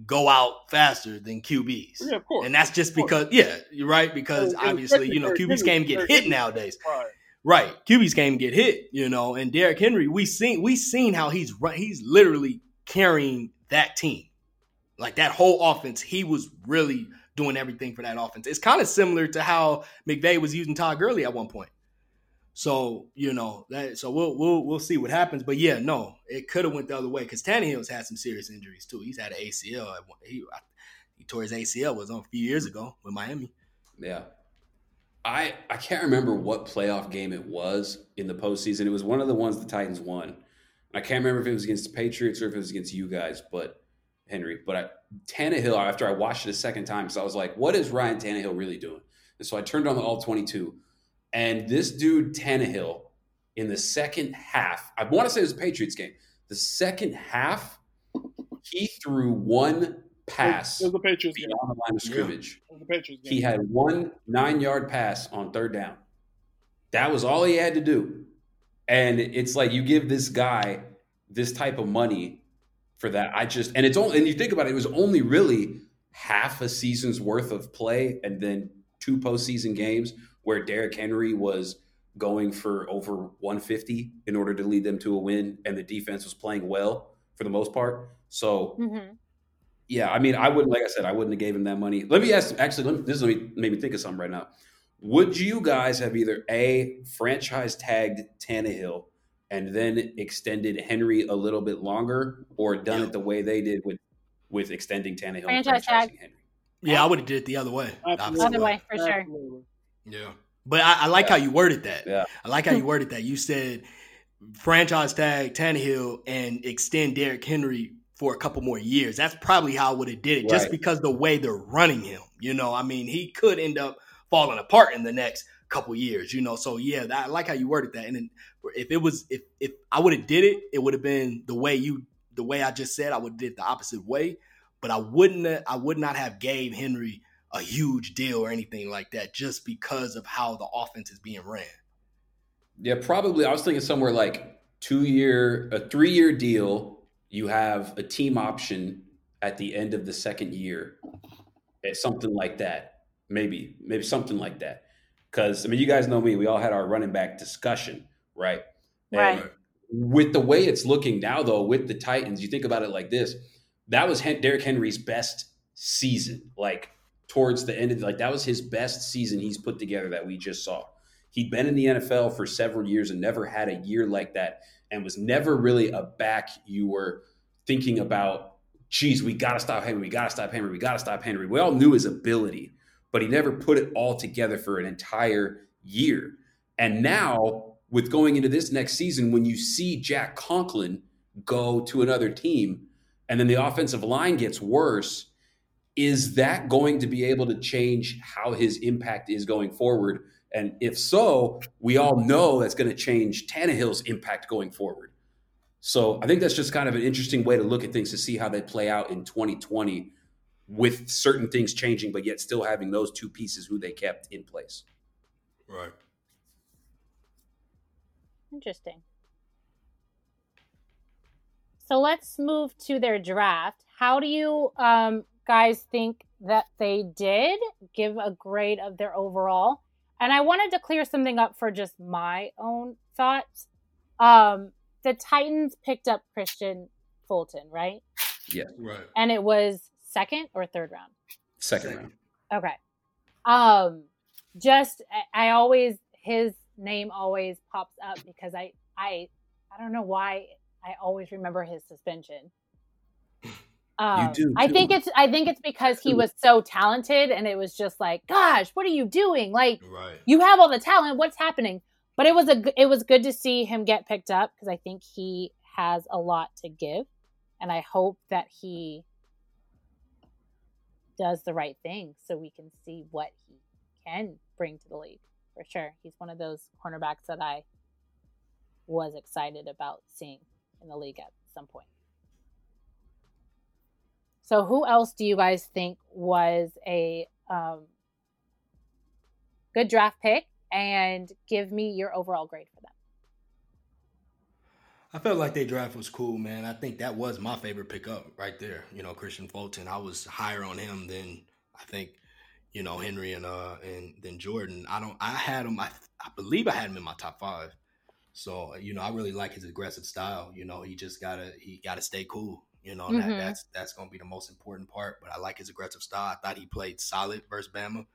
go out faster than QBs. Yeah, of course. And that's just because, yeah, you're right. Because obviously, you know, QBs can't get hit nowadays. Right. Right, QB's game get hit, you know, and Derrick Henry, we seen we seen how he's he's literally carrying that team, like that whole offense. He was really doing everything for that offense. It's kind of similar to how McVay was using Todd Gurley at one point. So you know that. So we'll we'll we'll see what happens. But yeah, no, it could have went the other way because Tannehill's had some serious injuries too. He's had an ACL. He he tore his ACL was on a few years ago with Miami. Yeah, I I can't remember what playoff game it was in the postseason. It was one of the ones the Titans won. I can't remember if it was against the Patriots or if it was against you guys, but Henry. But I, Tannehill, after I watched it a second time, so I was like, what is Ryan Tannehill really doing? And so I turned on the all 22. And this dude, Tannehill, in the second half, I want to say it was a Patriots game. The second half, he threw one pass it was the Patriots beyond game. the line of scrimmage. Yeah. The Patriots game. He had one nine yard pass on third down. That was all he had to do. And it's like you give this guy this type of money for that. I just and it's only and you think about it, it was only really half a season's worth of play and then two postseason games where Derrick Henry was going for over 150 in order to lead them to a win, and the defense was playing well for the most part. So mm-hmm yeah, I mean, I wouldn't, like I said, I wouldn't have gave him that money. Let me ask, actually, me, this made me think of something right now. Would you guys have either A, franchise tagged Tannehill and then extended Henry a little bit longer or done yeah. it the way they did with with extending Tannehill franchise tag. Henry? Yeah, I would have did it the other way. The other way, for sure. Yeah. But I, I like yeah. how you worded that. Yeah. I like how you worded that. You said franchise tag Tannehill and extend Derrick Henry for a couple more years. That's probably how I would have did it, right. just because the way they're running him. You know, I mean, he could end up falling apart in the next couple years. You know, so yeah, I like how you worded that. And if it was, if if I would have did it, it would have been the way you, the way I just said. I would have did the opposite way, but I wouldn't. I would not have gave Henry a huge deal or anything like that, just because of how the offense is being ran. Yeah, probably. I was thinking somewhere like two year, a three year deal you have a team option at the end of the second year, eh, something like that. Maybe, maybe something like that. Because I mean, you guys know me. We all had our running back discussion, right? Right. And with the way it's looking now, though, with the Titans, you think about it like this: that was Derrick Henry's best season, like towards the end of like that was his best season he's put together that we just saw. He'd been in the NFL for several years and never had a year like that and was never really a back you were thinking about, geez, we got to stop Henry, we got to stop Henry, we got to stop Henry. We all knew his ability, but he never put it all together for an entire year. And now, with going into this next season, when you see Jack Conklin go to another team and then the offensive line gets worse, is that going to be able to change how his impact is going forward? And if so, we all know that's going to change Tannehill's impact going forward. So I think that's just kind of an interesting way to look at things to see how they play out in 2020 with certain things changing, but yet still having those two pieces who they kept in place. Right. Interesting. So let's move to their draft. How do you um, guys think that they did? Give a grade of their overall. And I wanted to clear something up for just my own thoughts. Um, the Titans picked up Kristian Fulton, right? Yeah. Right. And it was second or third round? Second, second. round. Okay. Um, just I, I always his name always pops up because I I I don't know why I always remember his suspension. Um, you do. I think it's I think it's because he was so talented, and it was just like, gosh, what are you doing? Like, right. you have all the talent. What's happening? But it was a it was good to see him get picked up because I think he has a lot to give, and I hope that he does the right thing so we can see what he can bring to the league for sure. He's one of those cornerbacks that I was excited about seeing in the league at some point. So, who else do you guys think was a um, good draft pick? And give me your overall grade for them. I felt like their draft was cool, man. I think that was my favorite pickup right there. You know, Kristian Fulton. I was higher on him than I think, you know, Henry and uh and then Jordan. I don't. I had him. I I believe I had him in my top five. So you know, I really like his aggressive style. You know, he just gotta he gotta stay cool. You know, mm-hmm. that, that's that's going to be the most important part. But I like his aggressive style. I thought he played solid versus Bama.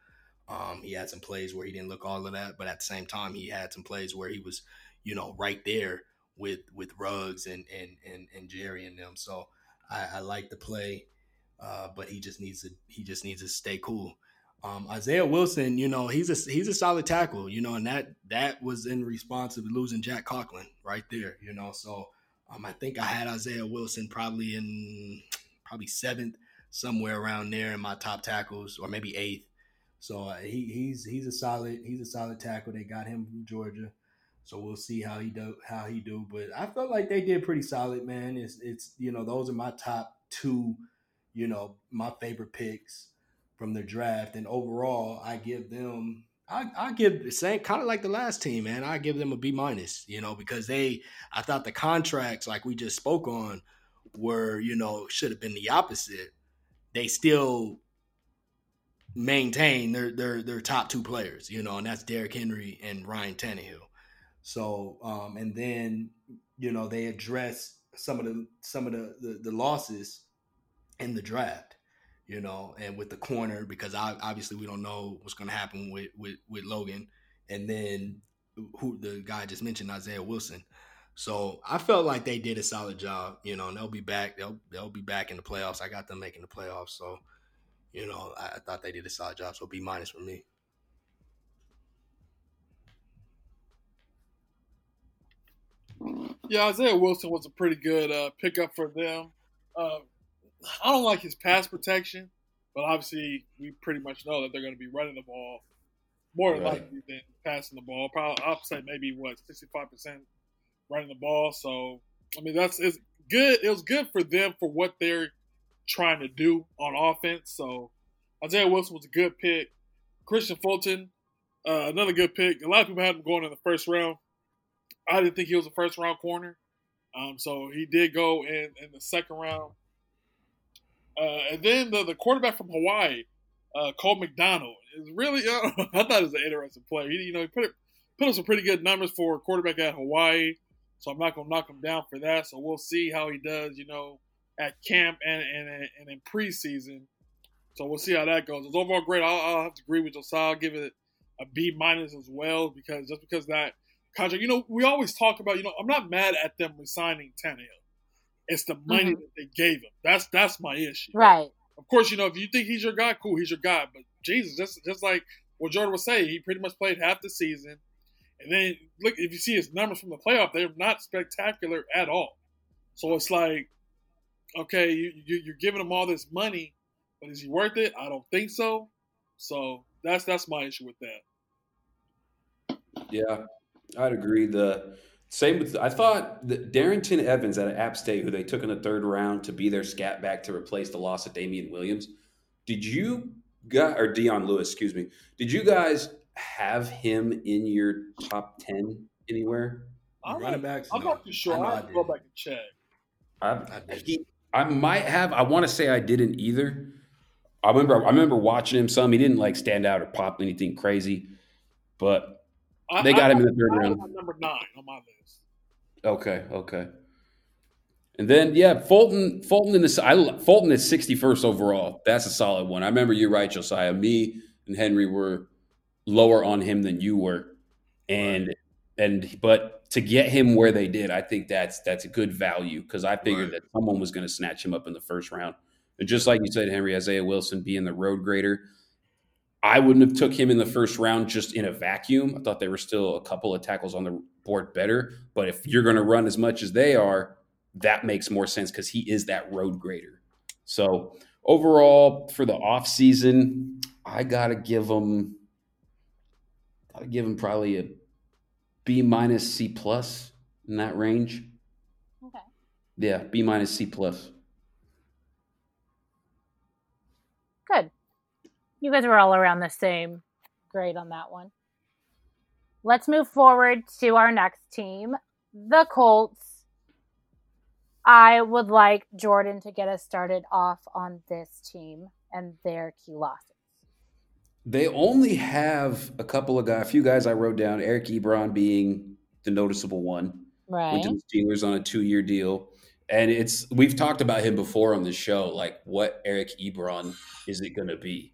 Um, he had some plays where he didn't look all of that, but at the same time, he had some plays where he was, you know, right there with with Ruggs and and and, and Jerry and them. So I, I like the play, uh, but he just needs to he just needs to stay cool. Um, Isaiah Wilson, you know, he's a he's a solid tackle, you know, and that that was in response to losing Jack Conklin right there, you know. So um, I think I had Isaiah Wilson probably in probably seventh, somewhere around there in my top tackles, or maybe eighth. So uh, he, he's he's a solid he's a solid tackle. They got him from Georgia, so we'll see how he do how he do. But I felt like they did pretty solid, man. It's it's you know those are my top two, you know my favorite picks from the draft, and overall I give them I, I give the same kind of like the last team, man. I give them a B minus, you know, because they I thought the contracts like we just spoke on were, you know, should have been the opposite. They still maintain their their their top two players, you know, and that's Derrick Henry and Ryan Tannehill. So um and then, you know, they address some of the some of the, the, the losses in the draft you know, and with the corner because I, obviously we don't know what's going to happen with, with with Logan, and then who the guy just mentioned Isaiah Wilson. So I felt like they did a solid job, you know, and they'll be back. They'll they'll be back in the playoffs. I got them making the playoffs, so you know I, I thought they did a solid job. So B minus for me. Yeah, Isaiah Wilson was a pretty good uh, pickup for them. Uh, I don't like his pass protection, but obviously we pretty much know that they're going to be running the ball more right. likely than passing the ball. Probably I'll say maybe what sixty five percent running the ball. So I mean that's it's good. It was good for them for what they're trying to do on offense. So Isaiah Wilson was a good pick. Kristian Fulton, uh, another good pick. A lot of people had him going in the first round. I didn't think he was a first round corner. Um, so he did go in in the second round. Uh, and then the, the quarterback from Hawaii, uh, Cole McDonald, is really. Uh, I thought he was an interesting player. He, you know, he put it, put up some pretty good numbers for a quarterback at Hawaii. So I'm not gonna knock him down for that. So we'll see how he does. You know, at camp and and, and in preseason. So we'll see how that goes. It's overall great. I'll, I'll have to agree with Josiah. I'll give it a B minus as well because just because that contract, you know, we always talk about, you know, I'm not mad at them resigning Tannehill. It's the money Mhm. that they gave him. That's that's my issue. Right. Of course, you know, if you think he's your guy, cool, he's your guy. But Jesus, just just like what Jordan was saying, he pretty much played half the season. And then look, if you see his numbers from the playoff, they're not spectacular at all. So it's like, okay, you, you you're giving him all this money, but is he worth it? I don't think so. So that's that's my issue with that. Yeah, I'd agree. The same with I thought that Darrynton Evans at App State, who they took in the third round to be their scat back to replace the loss of Damien Williams. Did you got or Dion Lewis, excuse me? Did you guys have him in your top ten anywhere? I'm running backs. I'm not too sure. I know I I go back and check. I, I he, I might have. I want to say I didn't either. I remember. I remember watching him some. He didn't like stand out or pop anything crazy, but I, They got I, him in the third round. number nine on my list. Okay, okay. And then yeah, Fulton, Fulton in this, I Fulton is sixty first overall. That's a solid one. I remember you're right, Josiah. Me and Henry were lower on him than you were, and and but to get him where they did, I think that's that's a good value because I figured Right. that someone was going to snatch him up in the first round. And just like you said, Henry Isaiah Wilson being the road grader, I wouldn't have took him in the first round just in a vacuum. I thought there were still a couple of tackles on the board better. But if you're going to run as much as they are, that makes more sense because he is that road grader. So overall, for the offseason, I gotta give him. Gotta give him probably a B minus C plus in that range. Okay. Yeah, B minus C plus. Good. You guys were all around the same grade on that one. Let's move forward to our next team, the Colts. I would like Jordan to get us started off on this team and their key losses. They only have a couple of guys, a few guys I wrote down. Eric Ebron being the noticeable one. Right. went to the Steelers on a two year deal. And it's we've talked about him before on the show. Like, what Eric Ebron is it going to be?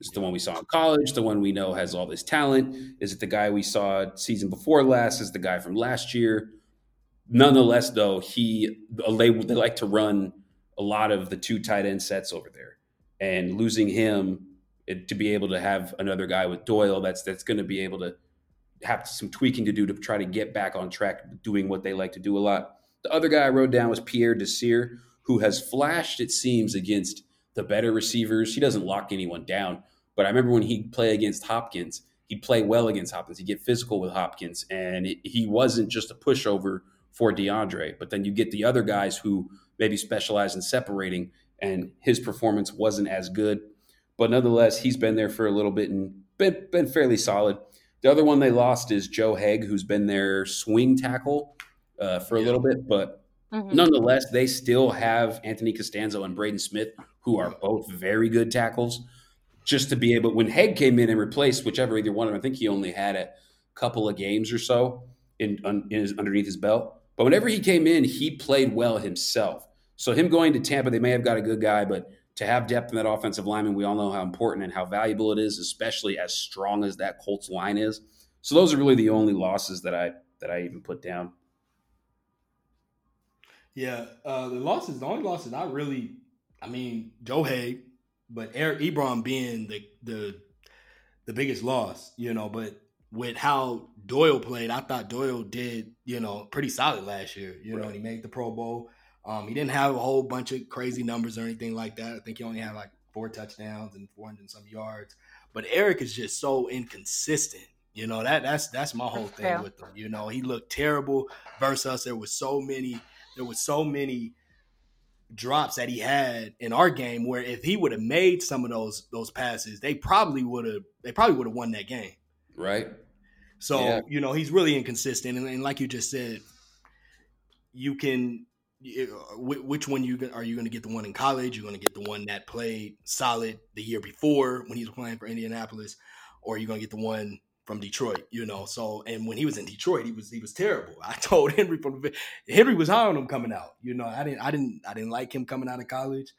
Is it the one we saw in college? The one we know has all this talent? Is it the guy we saw season before last? Is the guy from last year? Nonetheless, though, he they, they like to run a lot of the two tight end sets over there, and losing him it, to be able to have another guy with Doyle that's that's going to be able to have some tweaking to do to try to get back on track doing what they like to do a lot. The other guy I wrote down was Pierre Desir, who has flashed, it seems, against the better receivers. He doesn't lock anyone down, but I remember when he'd play against Hopkins, he'd play well against Hopkins. He'd get physical with Hopkins, and it, he wasn't just a pushover for DeAndre. But then you get the other guys who maybe specialize in separating, and his performance wasn't as good. But nonetheless, he's been there for a little bit and been, been fairly solid. The other one they lost is Joe Haeg, who's been their swing tackle uh, for a little bit, but Mhm. nonetheless, they still have Anthony Castonzo and Braden Smith, who are both very good tackles. Just to be able, when Haeg came in and replaced whichever either one of them, I think he only had a couple of games or so in, in his, underneath his belt. But whenever he came in, he played well himself. So him going to Tampa, they may have got a good guy, but to have depth in that offensive lineman, we all know how important and how valuable it is, especially as strong as that Colts line is. So those are really the only losses that I that I even put down. Yeah, uh, the losses, the only losses I really, I mean, Joe Haeg, but Eric Ebron being the the the biggest loss, you know. But with how Doyle played, I thought Doyle did, you know, pretty solid last year. You know, he made the Pro Bowl. Um, he didn't have a whole bunch of crazy numbers or anything like that. I think he only had like four touchdowns and 400 and some yards. But Eric is just so inconsistent. You know that that's that's my whole thing Yeah. with him. You know, he looked terrible versus us. There was so many there was so many drops that he had in our game where if he would have made some of those those passes, they probably would have they probably would have won that game. Right? So Yeah. you know he's really inconsistent, and, and like you just said, you can. Which one you are you going to get? The one in college? You're going to get the one that played solid the year before when he was playing for Indianapolis, or are you going to get the one from Detroit? You know. So and when he was in Detroit, he was he was terrible. I told Henry from Henry was high on him coming out. You know, I didn't I didn't I didn't like him coming out of college.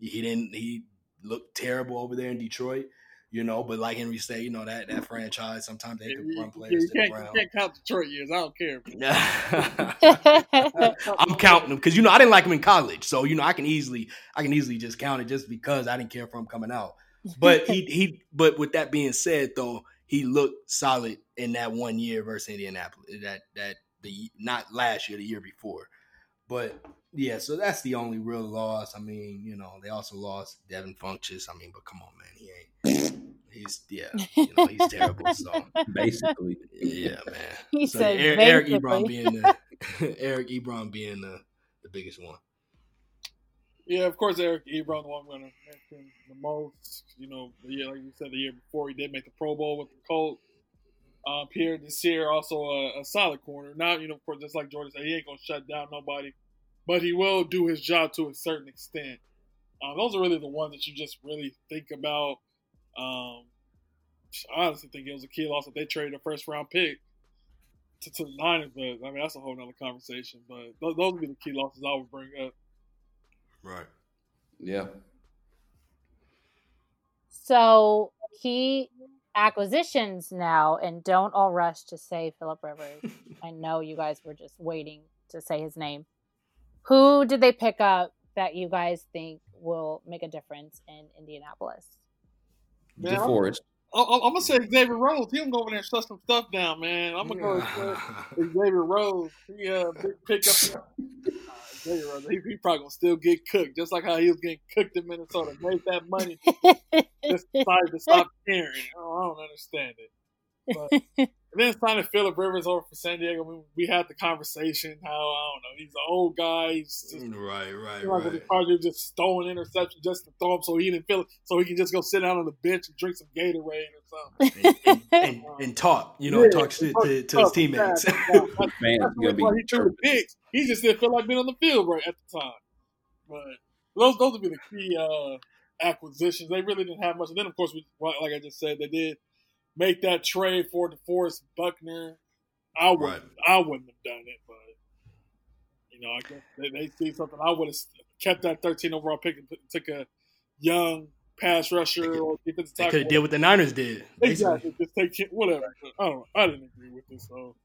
He didn't he looked terrible over there in Detroit. You know, but like Henry said, you know that that franchise sometimes they can run players you can't, you can't count Detroit years. I don't care. I'm counting them because you know I didn't like him in college, so you know I can easily I can easily just count it just because I didn't care for him coming out. But he he but with that being said though, he looked solid in that one year versus Indianapolis. That that the not last year, the year before. But yeah, so that's the only real loss. I mean, you know, they also lost Devin Funchess. I mean, but come on, man, he ain't. He's yeah, you know, he's terrible. So basically, yeah, man. He so said Eric, Eric. Ebron being the Eric Ebron being the, the biggest one. Yeah, of course, Eric Ebron, the one I'm going to mention the most. You know, the year, like you said, the year before he did make the Pro Bowl with the Colts. Um, Pierre Desir, also a, a solid corner. Now, you know, of course, just like Jordan said, he ain't going to shut down nobody, but he will do his job to a certain extent. Um, those are really the ones that you just really think about. Um, I honestly think it was a key loss that they traded a first round pick to, to the Niners, but I mean, that's a whole nother conversation. But those, those would be the key losses I would bring up. Right. yeah. So key acquisitions now, and don't all rush to say Philip Rivers. I know you guys were just waiting to say his name. Who did they pick up that you guys think will make a difference in Indianapolis? Man, I'm- DeForest. I- I- I'm gonna say Xavier Rhodes. He can go over there and shut some stuff down, man. I'm gonna go with Xavier Rhodes. He uh, big pick He, he probably gonna still get cooked, just like how he was getting cooked in Minnesota. Made that money, just decided to stop caring. Oh, I don't understand it. But and then signing Philip Rivers over for San Diego, we, we had the conversation how I don't know. He's an old guy. He's just right, right, like with right. Chargers just throwing interception just to throw him so he didn't feel it, so he can just go sit down on the bench and drink some Gatorade or something. And, and, and talk, you know, Yeah, talk shit to, to his teammates. yeah, yeah. That's, Man, that's gonna be he threw the picks. He just didn't feel like being on the field right at the time. But those those would be the key uh, acquisitions. They really didn't have much. And then of course, we, like I just said, they did make that trade for DeForest Buckner. I would Right. I wouldn't have done it, but you know, I guess they, they see something. I would have kept that 13 overall pick and put, took a young pass rusher or defensive they tackle. could have did what the Niners did. basically. Exactly. Just take whatever. I don't know. I didn't agree with this. So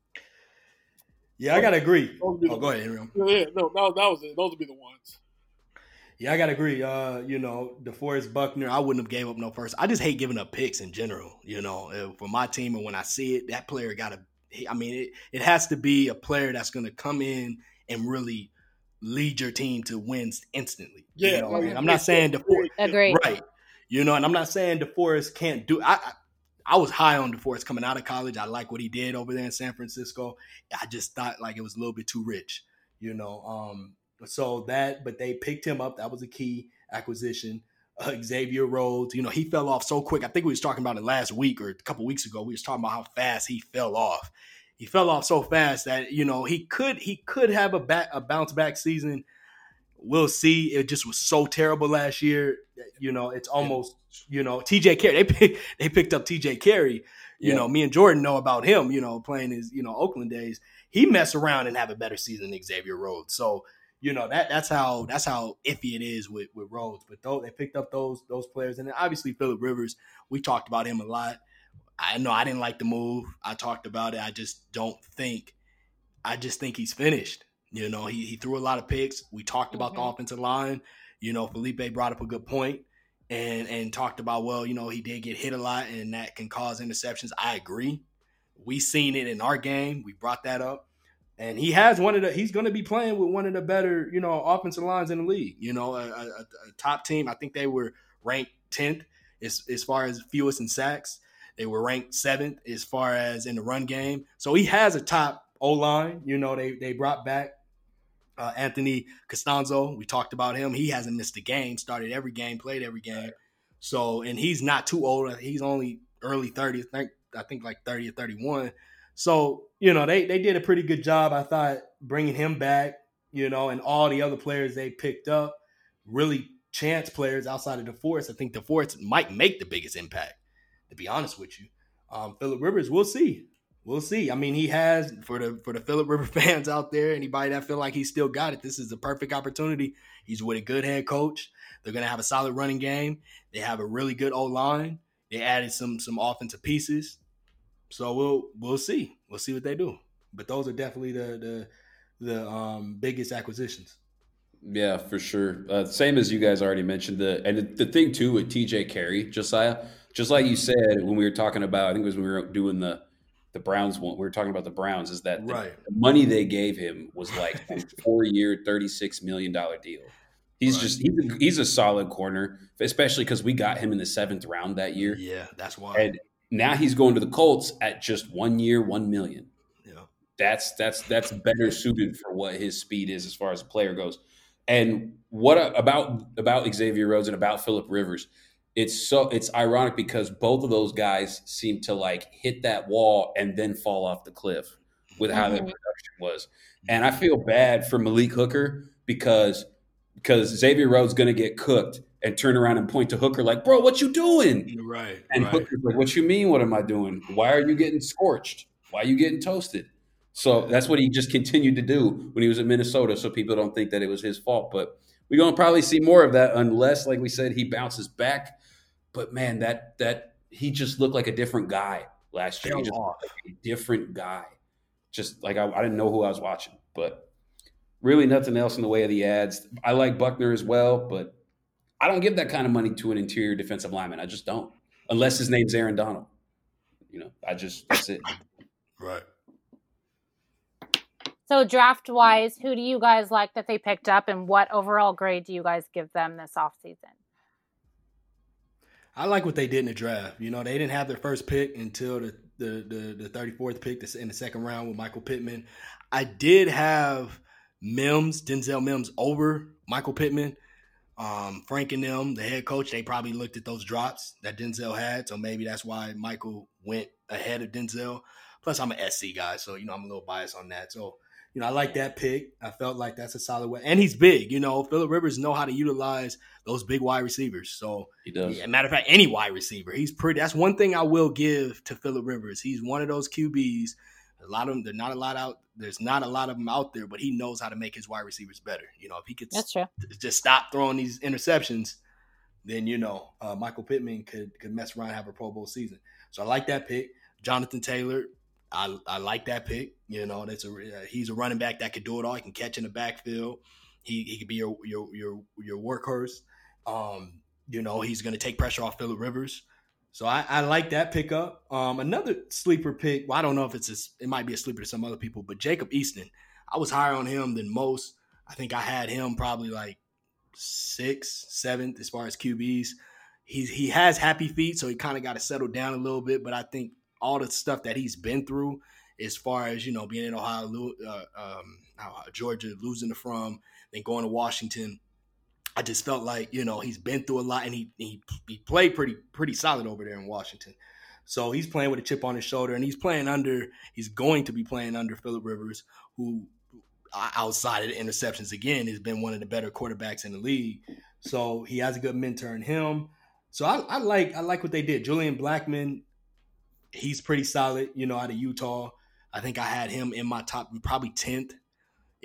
Yeah, I gotta agree. Those would be Oh, go ahead, Henry. yeah, no, that, that was it. Those would be the ones. Yeah, I gotta agree. Uh, you know, DeForest Buckner, I wouldn't have gave up no first. I just hate giving up picks in general. You know, uh, for my team, and when I see it, that player gotta. I mean, it, it has to be a player that's gonna come in and really lead your team to wins instantly. You Yeah, know, like, and I'm not saying DeForest, Agreed. right? You know, and I'm not saying DeForest can't do. I, I I was high on DeForest coming out of college. I like what he did over there in San Francisco. I just thought like it was a little bit too rich. You know, um, so that, but they picked him up. That was a key acquisition. Uh, Xavier Rhodes, you know, he fell off so quick. I think we was talking about it last week or a couple weeks ago. We was talking about how fast he fell off. He fell off so fast that you know he could he could have a back a bounce back season. We'll see. It just was so terrible last year. You know, it's almost you know TJ Carrie. They picked they picked up TJ Carrie. You Yeah. know, me and Jordan know about him. You know, playing his you know Oakland days. He mess around and have a better season than Xavier Rhodes. So you know that that's how that's how iffy it is with with Rhodes. But though they picked up those those players, and then obviously Philip Rivers. We talked about him a lot. I know I didn't like the move. I talked about it. I just don't think. I just think he's finished. You know, he he threw a lot of picks. We talked about the Mhm. offensive line. You know, Felipe brought up a good point and and talked about well, you know, he did get hit a lot and that can cause interceptions. I agree. We seen it in our game. We brought that up. And he has one of the he's going to be playing with one of the better, you know, offensive lines in the league. You know, a, a, a top team. I think they were ranked 10th as as far as fewest in sacks. They were ranked seventh as far as in the run game. So he has a top O line. You know, they they brought back uh, Anthony Castonzo. We talked about him. He hasn't missed a game. Started every game, played every game. So and he's not too old. He's only early 30s. I think, I think like 30 or 31. So you know they they did a pretty good job. I thought bringing him back. You know, and all the other players they picked up, really chance players outside of DeForest. I think DeForest might make the biggest impact. To be honest with you, um, Philip Rivers, we'll see. We'll see. I mean, he has for the for the Philip Rivers fans out there. Anybody that feel like he still got it, this is the perfect opportunity. He's with a good head coach. They're gonna have a solid running game. They have a really good O line. They added some some offensive pieces. So we'll we'll see. We'll see what they do. But those are definitely the the the um, biggest acquisitions. Yeah, for sure. Uh, same as you guys already mentioned. The and the, the thing too with TJ Carrie, Josiah, just like you said when we were talking about, I think it was when we were doing the the Browns one. We were talking about the Browns. Is that the, Right. the money they gave him was like a four year, thirty six million dollar deal. He's Right. just he's a, he's a solid corner, especially because we got him in the seventh round that year, Yeah, that's why. and now he's going to the Colts at just one year, one million. yeah. That's that's that's better suited for what his speed is as far as a player goes. And what about about Xavier Rhodes and about Philip Rivers? It's so it's ironic because both of those guys seem to like hit that wall and then fall off the cliff with how their Mhm. production was. And I feel bad for Malik Hooker because because Xavier Rhodes going to get cooked and turn around and point to Hooker like, "Bro, what you doing?" Right. And right. Hooker's like, "What you mean? What am I doing? Why are you getting scorched? Why are you getting toasted?" So that's what he just continued to do when he was in Minnesota, so people don't think that it was his fault. But we're gonna probably see more of that unless, like we said, he bounces back. But man, that that he just looked like a different guy last year. He just looked like a different guy. Just like I, I didn't know who I was watching, but really nothing else in the way of the ads. I like Buckner as well, but I don't give that kind of money to an interior defensive lineman. I just don't, unless his name's Aaron Donald. You know, I just that's it. Right. So draft wise, who do you guys like that they picked up, and what overall grade do you guys give them this offseason? I like what they did in the draft. You know, they didn't have their first pick until the the the, the 34th pick in the second round with Michael Pittman. I did have Mims, Denzel Mims over Michael Pittman. Um, Frank and them, the head coach, they probably looked at those drops that Denzel had, so maybe that's why Michael went ahead of Denzel. Plus, I'm an SC guy, so you know I'm a little biased on that. So you know I like that pick. I felt like that's a solid way, and he's big. You know, Philip Rivers know how to utilize those big wide receivers. So He does. yeah, matter of fact, any wide receiver, he's pretty. That's one thing I will give to Philip Rivers. He's one of those QBs. A lot of them, they're not a lot out. There's not a lot of them out there, but he knows how to make his wide receivers better. You know, if he could That's true. just stop throwing these interceptions, then you know uh, Michael Pittman could could mess around and have a Pro Bowl season. So I like that pick. Jonathan Taylor, I I like that pick. You know, that's a uh, he's a running back that could do it all. He can catch in the backfield. He he could be your your your your workhorse. Um, you know, he's going to take pressure off Philip Rivers. So I, I like that pickup. Um, another sleeper pick. Well, I don't know if it's a, it might be a sleeper to some other people, but Jacob Eason. I was higher on him than most. I think I had him probably like sixth, seventh as far as QBs. He's he has happy feet, so he kind of got to settle down a little bit. But I think all the stuff that he's been through, as far as you know, being in Ohio, uh, um, Georgia, losing to from, then going to Washington, I just felt like you know he's been through a lot, and he he, he played pretty pretty solid over there in Washington. So he's playing with a chip on his shoulder, and he's playing under. He's going to be playing under Philip Rivers, who outside of the interceptions again has been one of the better quarterbacks in the league. So he has a good mentor in him. So I, I like I like what they did. Julian Blackmon, he's pretty solid. You know, out of Utah. I think I had him in my top, probably tenth.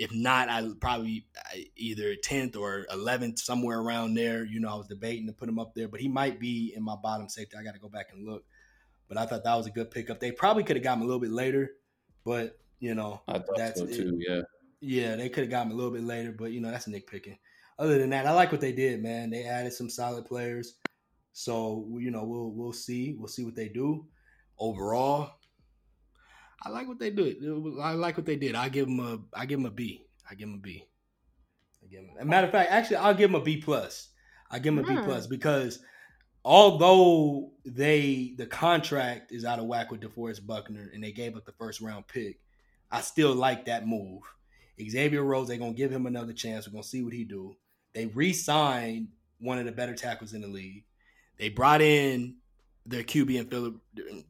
If not, I probably uh, either tenth or eleventh, somewhere around there. You know, I was debating to put him up there, but he might be in my bottom safety. I got to go back and look. But I thought that was a good pickup. They probably could have got him a little bit later, but you know, I thought That's so it. too. Yeah. yeah, they could have got him a little bit later, but you know that's Nick picking. Other than that, I like what they did, man. They added some solid players, so you know we'll we'll see we'll see what they do. Overall, I like what they did. I like what they did. I give them a I give them a B. I give them a B. I give them. A matter of fact, actually, I'll give them a B plus. I give them a B Hmm. plus because although they the contract is out of whack with DeForest Buckner and they gave up the first round pick, I still like that move. Xavier Rhodes, they're gonna give him another chance. We're gonna see what he do. They re-signed one of the better tackles in the league. They brought in their QB and Philip,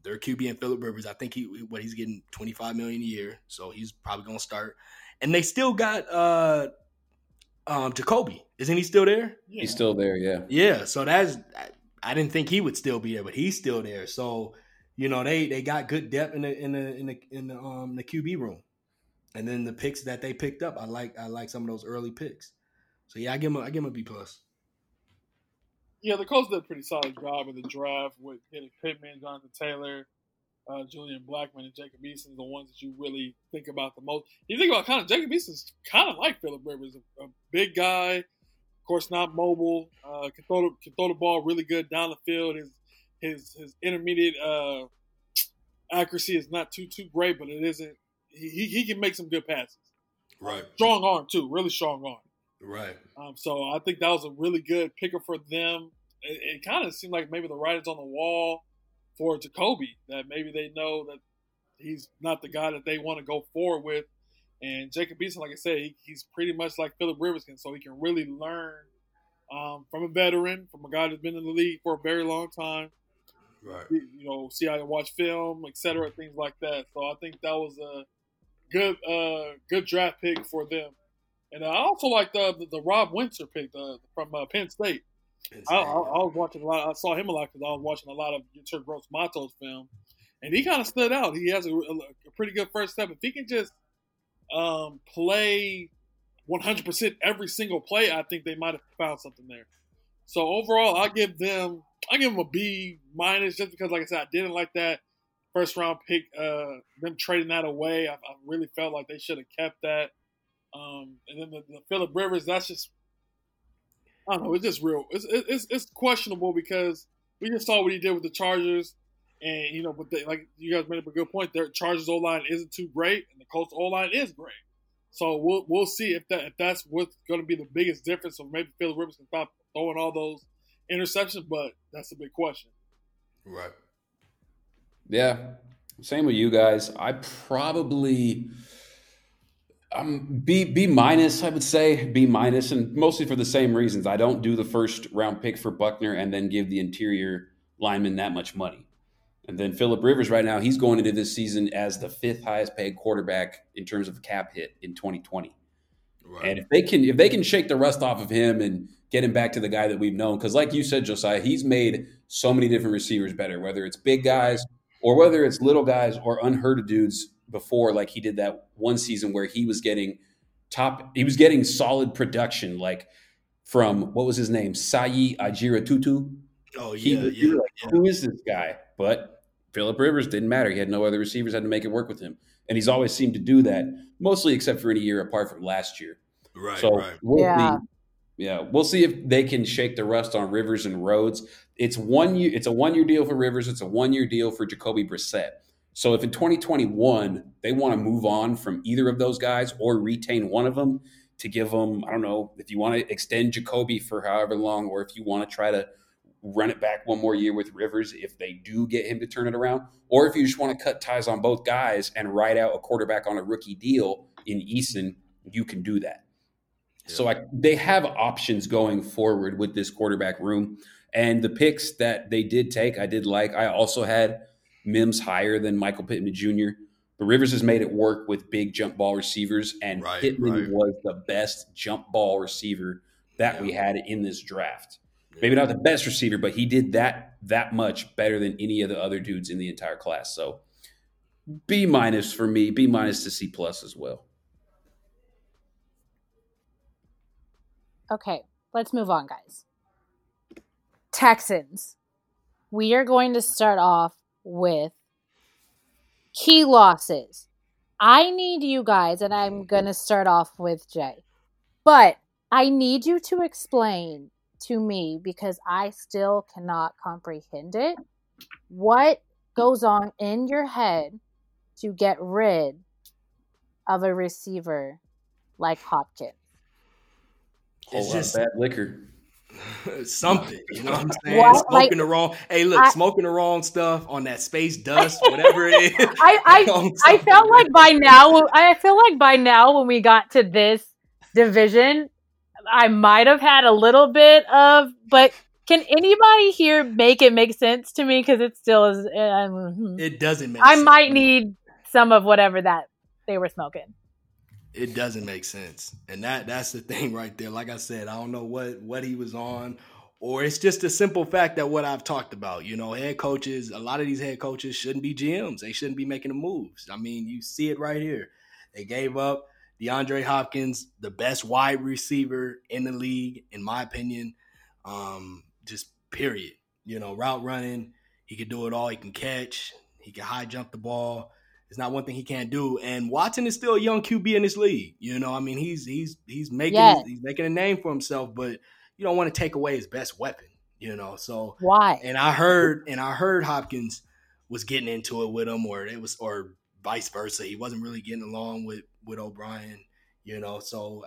their QB and Philip Rivers. I think he what he's getting twenty five million a year, so he's probably gonna start. And they still got uh um Jacoby. Isn't he still there? Yeah. He's still there. Yeah. Yeah, so that's I, I didn't think he would still be there, but he's still there. So you know they they got good depth in the in the in the in the um the QB room, and then the picks that they picked up, I like I like some of those early picks. So yeah, I give him a, I give him a B plus. Yeah, the Colts did a pretty solid job in the draft with getting Pittman, Jonathan Taylor, uh, Julian Blackmon, and Jacob Eason, the ones that you really think about the most. You think about kind of Jacob Eason's kind of like Philip Rivers, a, a, big guy, of course not mobile, uh, can throw the, can throw the ball really good down the field. His his his intermediate uh, accuracy is not too too great, but it isn't. He he can make some good passes. Right. Strong arm too, really strong arm. Right. Um, so I think that was a really good picker for them. It, it kind of seemed like maybe the writing's on the wall for Jacoby that maybe they know that he's not the guy that they want to go forward with. And Jacob Eason, like I said, he, he's pretty much like Philip Riverskin, so he can really learn um, from a veteran, from a guy that's been in the league for a very long time. Right. You know, see how to watch film, etc., things like that. So I think that was a good, uh, good draft pick for them. And I also like the, the, the Rob Windsor pick uh, from uh, Penn State. Penn State I, I, I, was watching a lot. I saw him a lot because I was watching a lot of Yetur Gross Matos film, and he kind of stood out. He has a, a, pretty good first step. If he can just um, play 100% every single play, I think they might have found something there. So overall, I give them I give them a B minus just because, like I said, I didn't like that first round pick. Uh, them trading that away, I, I really felt like they should have kept that. Um, and then the, the Philip Rivers, that's just I don't know. It's just real. It's, it's it's questionable because we just saw what he did with the Chargers, and you know, but they, like you guys made up a good point. Their Chargers O line isn't too great, and the Colts O line is great. So we'll we'll see if that if that's what's going to be the biggest difference. So maybe Philip Rivers can stop throwing all those interceptions, but that's a big question. Right. Yeah. Same with you guys. I probably um B B minus, I would say B minus, and mostly for the same reasons. I don't do the first round pick for Buckner and then give the interior lineman that much money. And then Philip Rivers right now, he's going into this season as the fifth highest paid quarterback in terms of cap hit in 2020. Right. And if they can if they can shake the rust off of him and get him back to the guy that we've known, because like you said, Josiah, he's made so many different receivers better, whether it's big guys or whether it's little guys or unheard of dudes before, like he did that one season where he was getting top, he was getting solid production, like from what was his name, Seyi Ajirotutu. Oh yeah, he, yeah, like, yeah. Who is this guy? But Philip Rivers didn't matter. He had no other receivers, had to make it work with him, and he's always seemed to do that, mostly except for any year apart from last year. Right. So right. We'll yeah. See, yeah, we'll see if they can shake the rust on Rivers and Rhodes. It's one year. It's a one year deal for Rivers. It's a one year deal for Jacoby Brissett. So if in 2021 they want to move on from either of those guys or retain one of them to give them, I don't know, if you want to extend Jacoby for however long, or if you want to try to run it back one more year with Rivers if they do get him to turn it around, or if you just want to cut ties on both guys and ride out a quarterback on a rookie deal in Eason, you can do that. Yeah. So I, they have options going forward with this quarterback room. And the picks that they did take, I did like. I also had Mims higher than Michael Pittman Jr. But Rivers has made it work with big jump ball receivers, and right, Pittman right. was the best jump ball receiver that Yeah. we had in this draft. Maybe not the best receiver, but he did that that much better than any of the other dudes in the entire class. So B minus for me, B minus to C plus as well. Okay, let's move on, guys. Texans. We are going to start off with key losses. I need you guys, and I'm going to start off with Jay, but I need you to explain to me because I still cannot comprehend it. What goes on in your head to get rid of a receiver like Hopkins? It's just bad liquor. something. You know what I'm saying? Smoking Like, the wrong. Hey, look, I- smoking the wrong stuff on that space dust, whatever it is. I, I I felt like by now, I feel like by now, when we got to this division, I might have had a little bit of, but can anybody here make it make sense to me? Because it still is. Um, it doesn't make. I sense. might need some of whatever that they were smoking. It doesn't make sense and that that's the thing right there like i said i don't know what what he was on or it's just a simple fact that what i've talked about you know head coaches a lot of these head coaches shouldn't be gms they shouldn't be making the moves i mean you see it right here they gave up DeAndre Hopkins, the best wide receiver in the league, in my opinion. Um, just Period. You know, route running, he could do it all. He can catch. He can high jump the ball. It's not one thing he can't do. And Watson is still a young QB in this league. You know, I mean, he's he's he's making Yes. he's making a name for himself, but you don't want to take away his best weapon. You know, so Why? and I heard and I heard Hopkins was getting into it with him, or it was or vice versa. He wasn't really getting along with with O'Brien. You know, so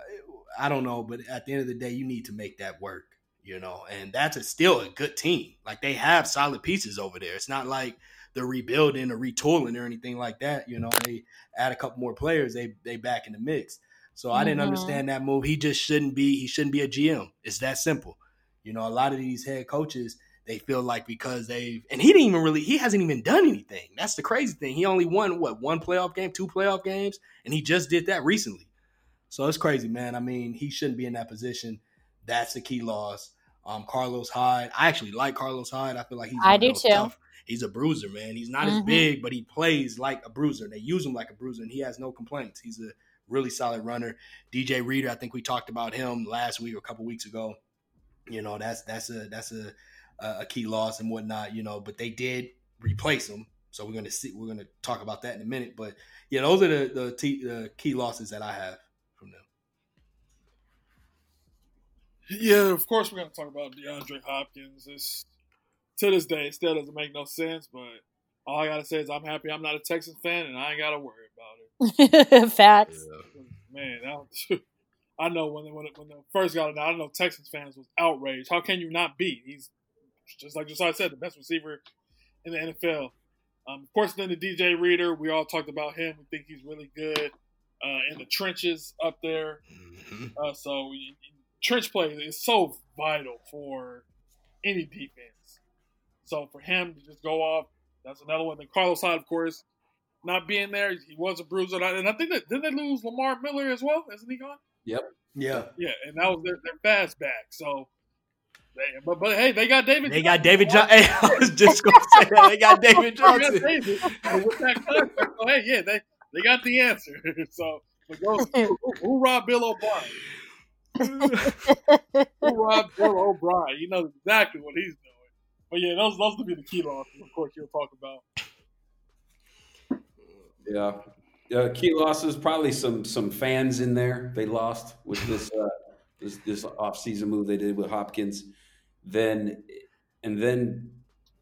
I don't know, but at the end of the day, you need to make that work. You know, and that's a, still a good team. Like they have solid pieces over there. It's not like they're rebuilding or retooling or anything like that. You know, they add a couple more players, they they back in the mix. So I didn't Mhm. understand that move. He just shouldn't be. He shouldn't be a GM. It's that simple. You know, a lot of these head coaches they feel like because they've and he didn't even really he hasn't even done anything. That's the crazy thing. He only won what one playoff game, two playoff games, and he just did that recently. So it's crazy, man. I mean, he shouldn't be in that position. That's the key loss. Um, Carlos Hyde. I actually like Carlos Hyde. I feel like he's I do too. tough- He's a bruiser, man. He's not as Mhm. big, but he plays like a bruiser. They use him like a bruiser, and he has no complaints. He's a really solid runner. DJ Reader, I think we talked about him last week or a couple weeks ago. You know, that's that's a that's a a key loss and whatnot. You know, but they did replace him, so we're gonna see. We're gonna talk about that in a minute. But yeah, those are the the, t- the key losses that I have from them. Yeah, of course we're gonna talk about DeAndre Hopkins. It's to this day, it still doesn't make no sense. But all I gotta say is I'm happy I'm not a Texans fan, and I ain't gotta worry about it. Facts. Man, that, I know when when when the first got it, out, I know Texans fans was outraged. How can you not be? He's just like just I said, the best receiver in the NFL. Um, of course, then the DJ Reader, we all talked about him. We think he's really good uh, in the trenches up there. Mhm. Uh, so we- trench play is so vital for any defense. So for him to just go off, that's another one. Then Carlos Hyde, of course, not being there, he was a bruiser, and I think that did they lose Lamar Miller as well? Isn't he gone? Yep. Yeah, Yeah, and that was their, their fast back. So, they, but but hey, they got David. they got David Johnson. Hey, I was just gonna say that they got David They got Johnson. David. With that contract, so hey, yeah, they they got the answer. so, but go, who, who robbed Bill O'Brien? Who robbed Bill O'Brien? You know exactly what he's doing. But yeah, those those would be the key losses. Of course, you'll talk about. Yeah. Uh, key losses, probably some some fans in there. They lost with this uh, this this off season move they did with Hopkins. Then and then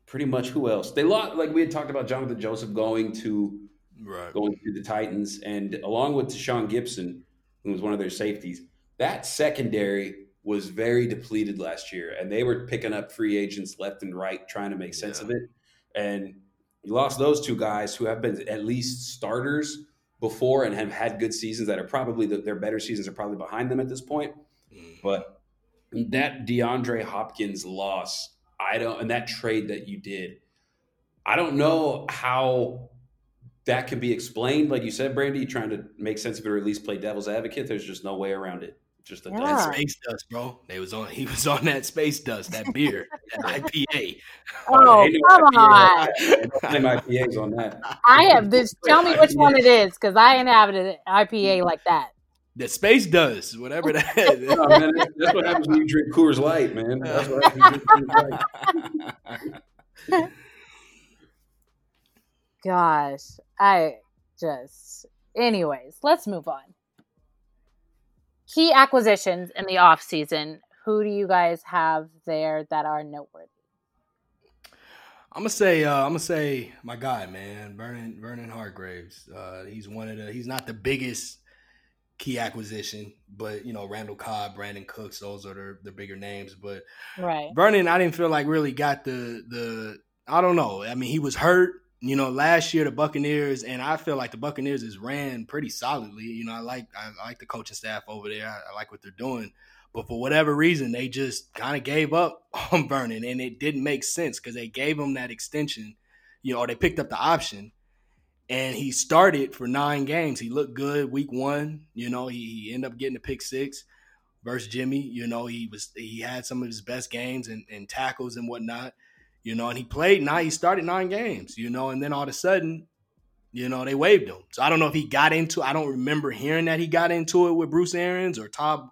pretty much who else? They lost like we had talked about Johnathan Joseph going to right. going to the Titans, and along with Tashaun Gipson, who was one of their safeties, that secondary was very depleted last year, and they were picking up free agents left and right, trying to make sense Yeah. of it. And you lost those two guys who have been at least starters before and have had good seasons that are probably the, their better seasons are probably behind them at this point. Mhm. But that DeAndre Hopkins loss, I don't, and that trade that you did, I don't know how that could be explained. Like you said, Brandy, trying to make sense of it or at least play devil's advocate. There's just no way around it. Just a Yeah. That space dust, bro. They was on. He was on that space dust, that beer, that IPA. Oh, come IPA on. Don't IPAs on that. I have this. Tell me which one it is, because I ain't having an IPA mm. like that. The space dust, whatever No, that. man, that's- that's what happens when you drink Coors Light, man. That's what happens when you drink Coors Light. Gosh, I just. Anyways, let's move on. Key acquisitions in the off season. Who do you guys have there that are noteworthy? I'm gonna say, uh, I'm gonna say my guy, man, Vernon Vernon Hargreaves. Uh, he's one of the. He's not the biggest key acquisition, but you know Randall Cobb, Brandin Cooks, those are the, the bigger names. But Right. Vernon, I didn't feel like really got the the. I don't know. I mean, he was hurt. You know, last year the Buccaneers, and I feel like the Buccaneers is ran pretty solidly. You know, I like I like the coaching staff over there. I, I like what they're doing. But for whatever reason, they just kind of gave up on Vernon, and it didn't make sense because they gave him that extension. You know, or they picked up the option, and he started for nine games. He looked good week one. You know, he, he ended up getting a pick six versus Jimmy. You know, he was he had some of his best games and, and tackles and whatnot. You know, and he played nine. He started nine games. You know, and then all of a sudden, you know, they waived him. So I don't know if he got into. I don't remember hearing that he got into it with Bruce Arians or Todd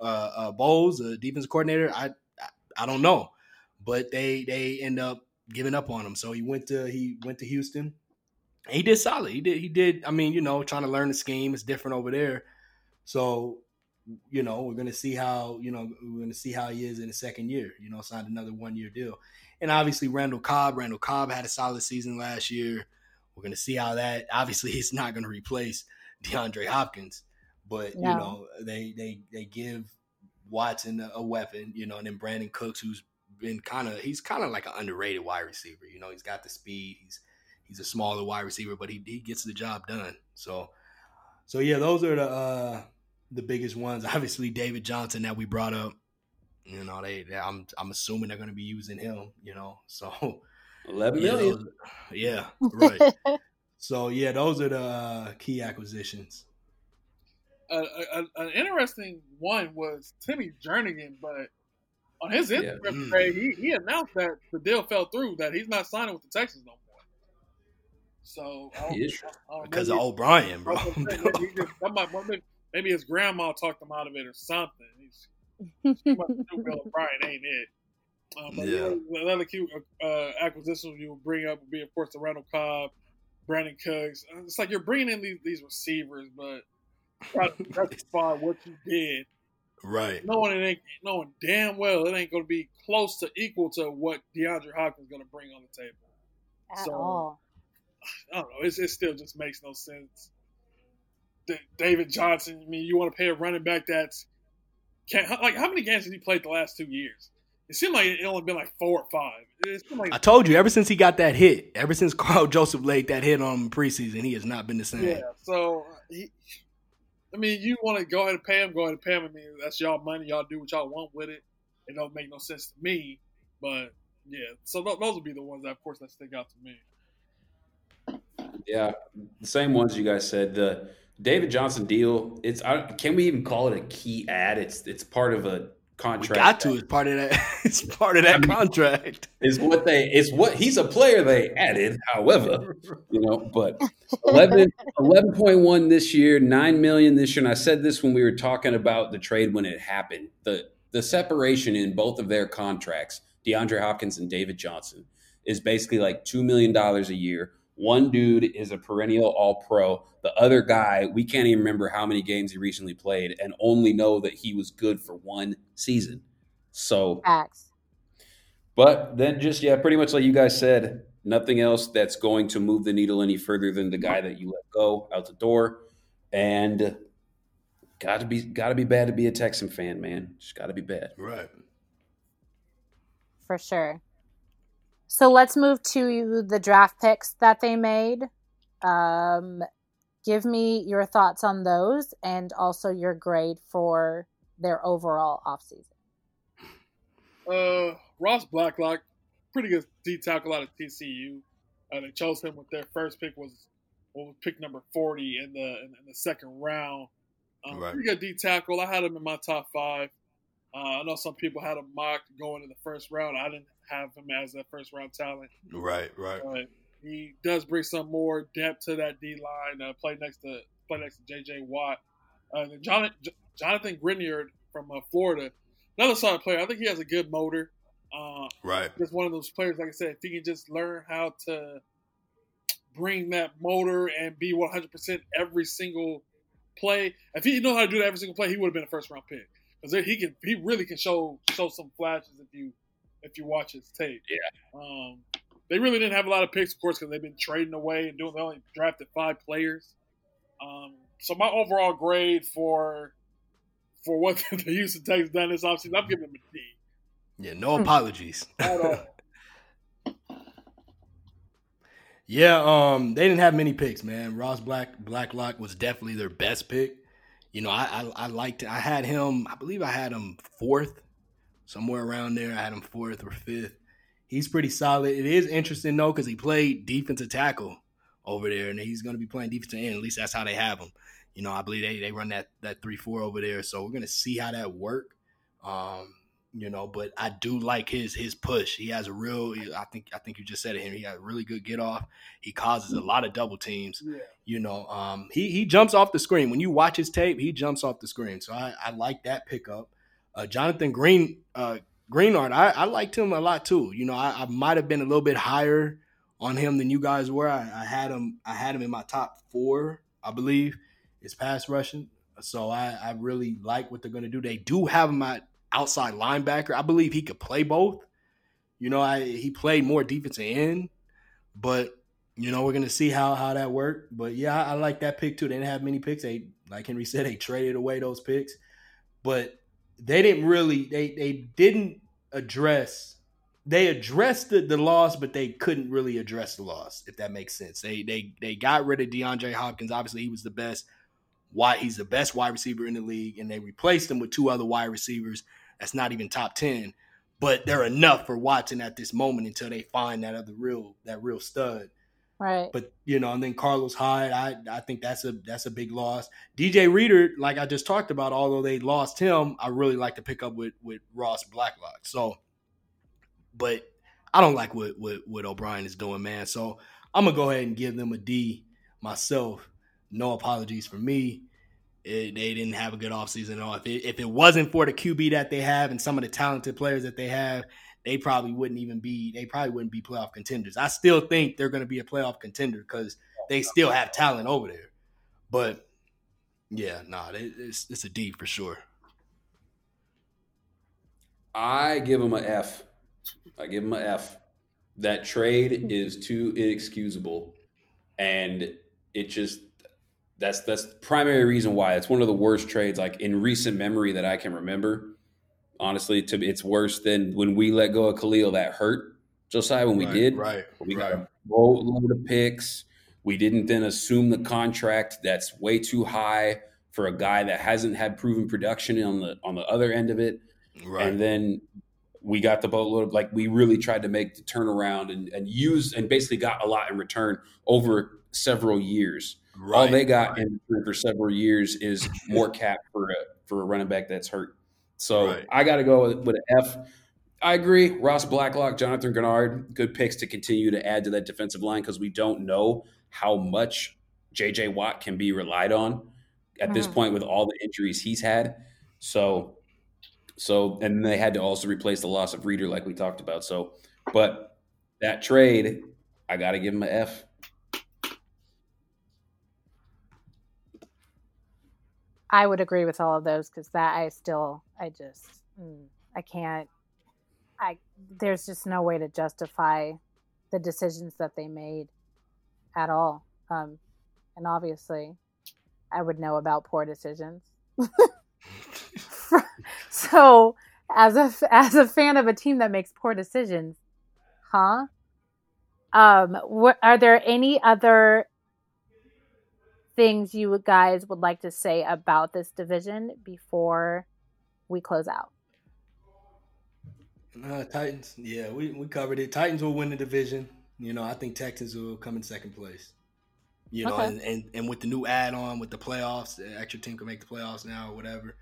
uh, uh, Bowles, the defense coordinator. I, I I don't know, but they they end up giving up on him. So he went to he went to Houston. he did solid. He did he did. I mean, you know, trying to learn the scheme. It's different over there. So you know, we're gonna see how you know we're gonna see how he is in the second year. You know, signed another one year deal, and obviously Randall Cobb. Randall Cobb had a solid season last year. We're gonna see how that. Obviously, he's not gonna replace DeAndre Hopkins, but no. you know they they they give Watson a, a weapon. You know, and then Brandin Cooks, who's been kind of he's kind of like an underrated wide receiver. You know, he's got the speed. He's he's a smaller wide receiver, but he he gets the job done. So so yeah, those are the uh the biggest ones. Obviously, David Johnson that we brought up. You know, they, they I'm I'm assuming they're going to be using him. You know, so eleven million. yeah, right. so yeah, those are the uh, key acquisitions. Uh, an interesting one was Timmy Jernigan, but on his Instagram yeah. Mm. page, he, he announced that the deal fell through, that he's not signing with the Texans no more. So because of O'Brien, bro. maybe, just, maybe his grandma talked him out of it or something. He's, Bill O'Brien ain't it. Um, but yeah. another key uh, acquisition you will bring up would be, of course, the Randall Cobb, Brandin Cooks. It's like you're bringing in these, these receivers, but try to justify what you did. Right. Knowing it ain't, knowing damn well it ain't going to be close to equal to what DeAndre Hopkins is going to bring on the table. At so, all. I don't know. It's, it still just makes no sense. David Johnson. I mean, you want to pay a running back that's can't like how many games has he played the last two years? It seemed like it only been like four or five. Like, I told you, ever since he got that hit, ever since Karl Joseph laid that hit on him preseason, he has not been the same. Yeah, so he, I mean, you want to go ahead and pay him, go ahead and pay him. I mean, that's y'all money. Y'all do what y'all want with it. It don't make no sense to me, but yeah. So th- those would be the ones that, of course, that stick out to me. Yeah, the same ones you guys said. The David Johnson deal. It's I, can we even call it a key ad? It's it's part of a contract. We got to. It's part of that. It's part of that I mean, contract. Is what they. It's what he's a player they added. However, you know, but 11, 11.1 this year, nine million this year. And I said this when we were talking about the trade when it happened. The the separation in both of their contracts, DeAndre Hopkins and David Johnson, is basically like two million dollars a year one dude is a perennial all pro. The other guy, we can't even remember how many games he recently played and only know that he was good for one season. So, Facts. but then just, yeah, pretty much like you guys said, nothing else that's going to move the needle any further than the guy that you let go out the door. And got to be, got to be bad to be a Texan fan, man. Just got to be bad. Right. For sure. So let's move to the draft picks that they made. Um, give me your thoughts on those and also your grade for their overall offseason. Uh, Ross Blacklock, pretty good D tackle out of TCU. Uh, they chose him with their first pick was what was pick number forty in the in, in the second round. Um, right. Pretty good D tackle. I had him in my top five. Uh, I know some people had him mocked going in the first round. I didn't have him as a first round talent. Right, right. But he does bring some more depth to that D line. Uh, play next to play next to J.J. Watt. Uh, Jonathan, Jonathan Greenard from uh, Florida, another solid player. I think he has a good motor. Uh, right. Just one of those players, like I said, if he can just learn how to bring that motor and be 100% every single play. If he know how to do that every single play, he would have been a first round pick because he can. He really can show show some flashes if you if you watch his tape. Yeah. Um, they really didn't have a lot of picks, of course, because they've been trading away and doing. They only drafted five players. Um, so my overall grade for for what the Houston Texans done this offseason, I'm giving them a D. Yeah, no apologies. yeah, um, they didn't have many picks, man. Ross Black Blacklock was definitely their best pick. You know, I, I I liked I had him. I believe I had him fourth somewhere around there. I had him fourth or fifth. He's pretty solid. It is interesting though because he played defensive tackle over there, and he's going to be playing defensive end. At least that's how they have him. You know, I believe they, they run that that three four over there, so we're going to see how that work. Um, you know, but I do like his his push. He has a real. I think I think you just said it. He got a really good get off. He causes a lot of double teams. Yeah. You know, um, he he jumps off the screen when you watch his tape. He jumps off the screen. So I, I like that pickup. Uh, Jonathan Green, uh, Greenard, I, I liked him a lot too. You know, I, I might have been a little bit higher on him than you guys were. I, I, had him I had him in my top four, I believe, is pass rushing. So I, I really like what they're gonna do. They do have him at outside linebacker. I believe he could play both. You know, I he played more defensive end, but you know, we're gonna see how how that worked. But yeah, I, I like that pick too. They didn't have many picks. They like Henry said, they traded away those picks. But they didn't really they they didn't address they addressed the, the loss, but they couldn't really address the loss, if that makes sense. They they they got rid of DeAndre Hopkins. Obviously, he was the best why he's the best wide receiver in the league, and they replaced him with two other wide receivers that's not even top ten, but they're enough for Watson at this moment until they find that other real that real stud. Right. But you know, and then Carlos Hyde, I I think that's a that's a big loss. DJ Reader, like I just talked about, although they lost him, I really like to pick up with with Ross Blacklock. So but I don't like what, what, what O'Brien is doing, man. So I'm gonna go ahead and give them a D myself. No apologies for me. It, they didn't have a good offseason at all. If it, if it wasn't for the QB that they have and some of the talented players that they have, they probably wouldn't even be. They probably wouldn't be playoff contenders. I still think they're going to be a playoff contender because they still have talent over there. But yeah, nah, it's it's a D for sure. I give them an F. I give them an F. That trade is too inexcusable, and it just that's that's the primary reason why it's one of the worst trades like in recent memory that I can remember. Honestly, to it's worse than when we let go of Khalil. That hurt Josiah when we right, did. Right, we right. got a boatload of picks. We didn't then assume the contract that's way too high for a guy that hasn't had proven production on the on the other end of it. Right. And then we got the boatload of like we really tried to make the turnaround and, and use and basically got a lot in return over several years. Right, All they got right. in return for several years is more cap for a for a running back that's hurt. So Right. I got to go with, with an F. I agree. Ross Blacklock, Jonathan Greenard, good picks to continue to add to that defensive line because we don't know how much JJ Watt can be relied on at this Mhm. point with all the injuries he's had. So so, and they had to also replace the loss of Reader, like we talked about. So, but that trade, I got to give him an F. I would agree with all of those because that I still I just mm, I can't I there's just no way to justify the decisions that they made at all. Um, and obviously, I would know about poor decisions. so, as a as a fan of a team that makes poor decisions, huh? Um, what are there any other things you guys would like to say about this division before we close out? Uh, Titans, yeah, we, we covered it. Titans will win the division. You know, I think Texans will come in second place. You know, Okay. and, and, and with the new add on with the playoffs, the extra team can make the playoffs now or whatever.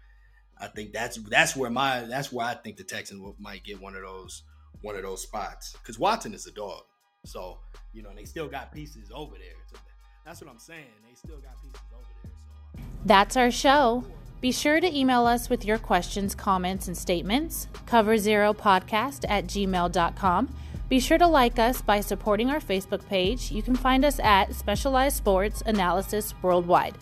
I think that's that's where my that's where I think the Texans will, might get one of those one of those spots because Watson is a dog. So you know, they still got pieces over there. That's what I'm saying. They still got pieces over there. So That's our show. Be sure to email us with your questions, comments, and statements. Cover Zero Podcast at gmail.com. Be sure to like us by supporting our Facebook page. You can find us at Specialized Sports Analysis Worldwide.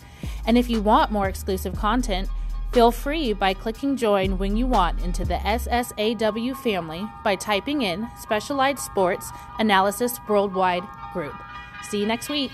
And if you want more exclusive content, feel free by clicking join when you want into the SSAW family by typing in Specialized Sports Analysis Worldwide Group. See you next week.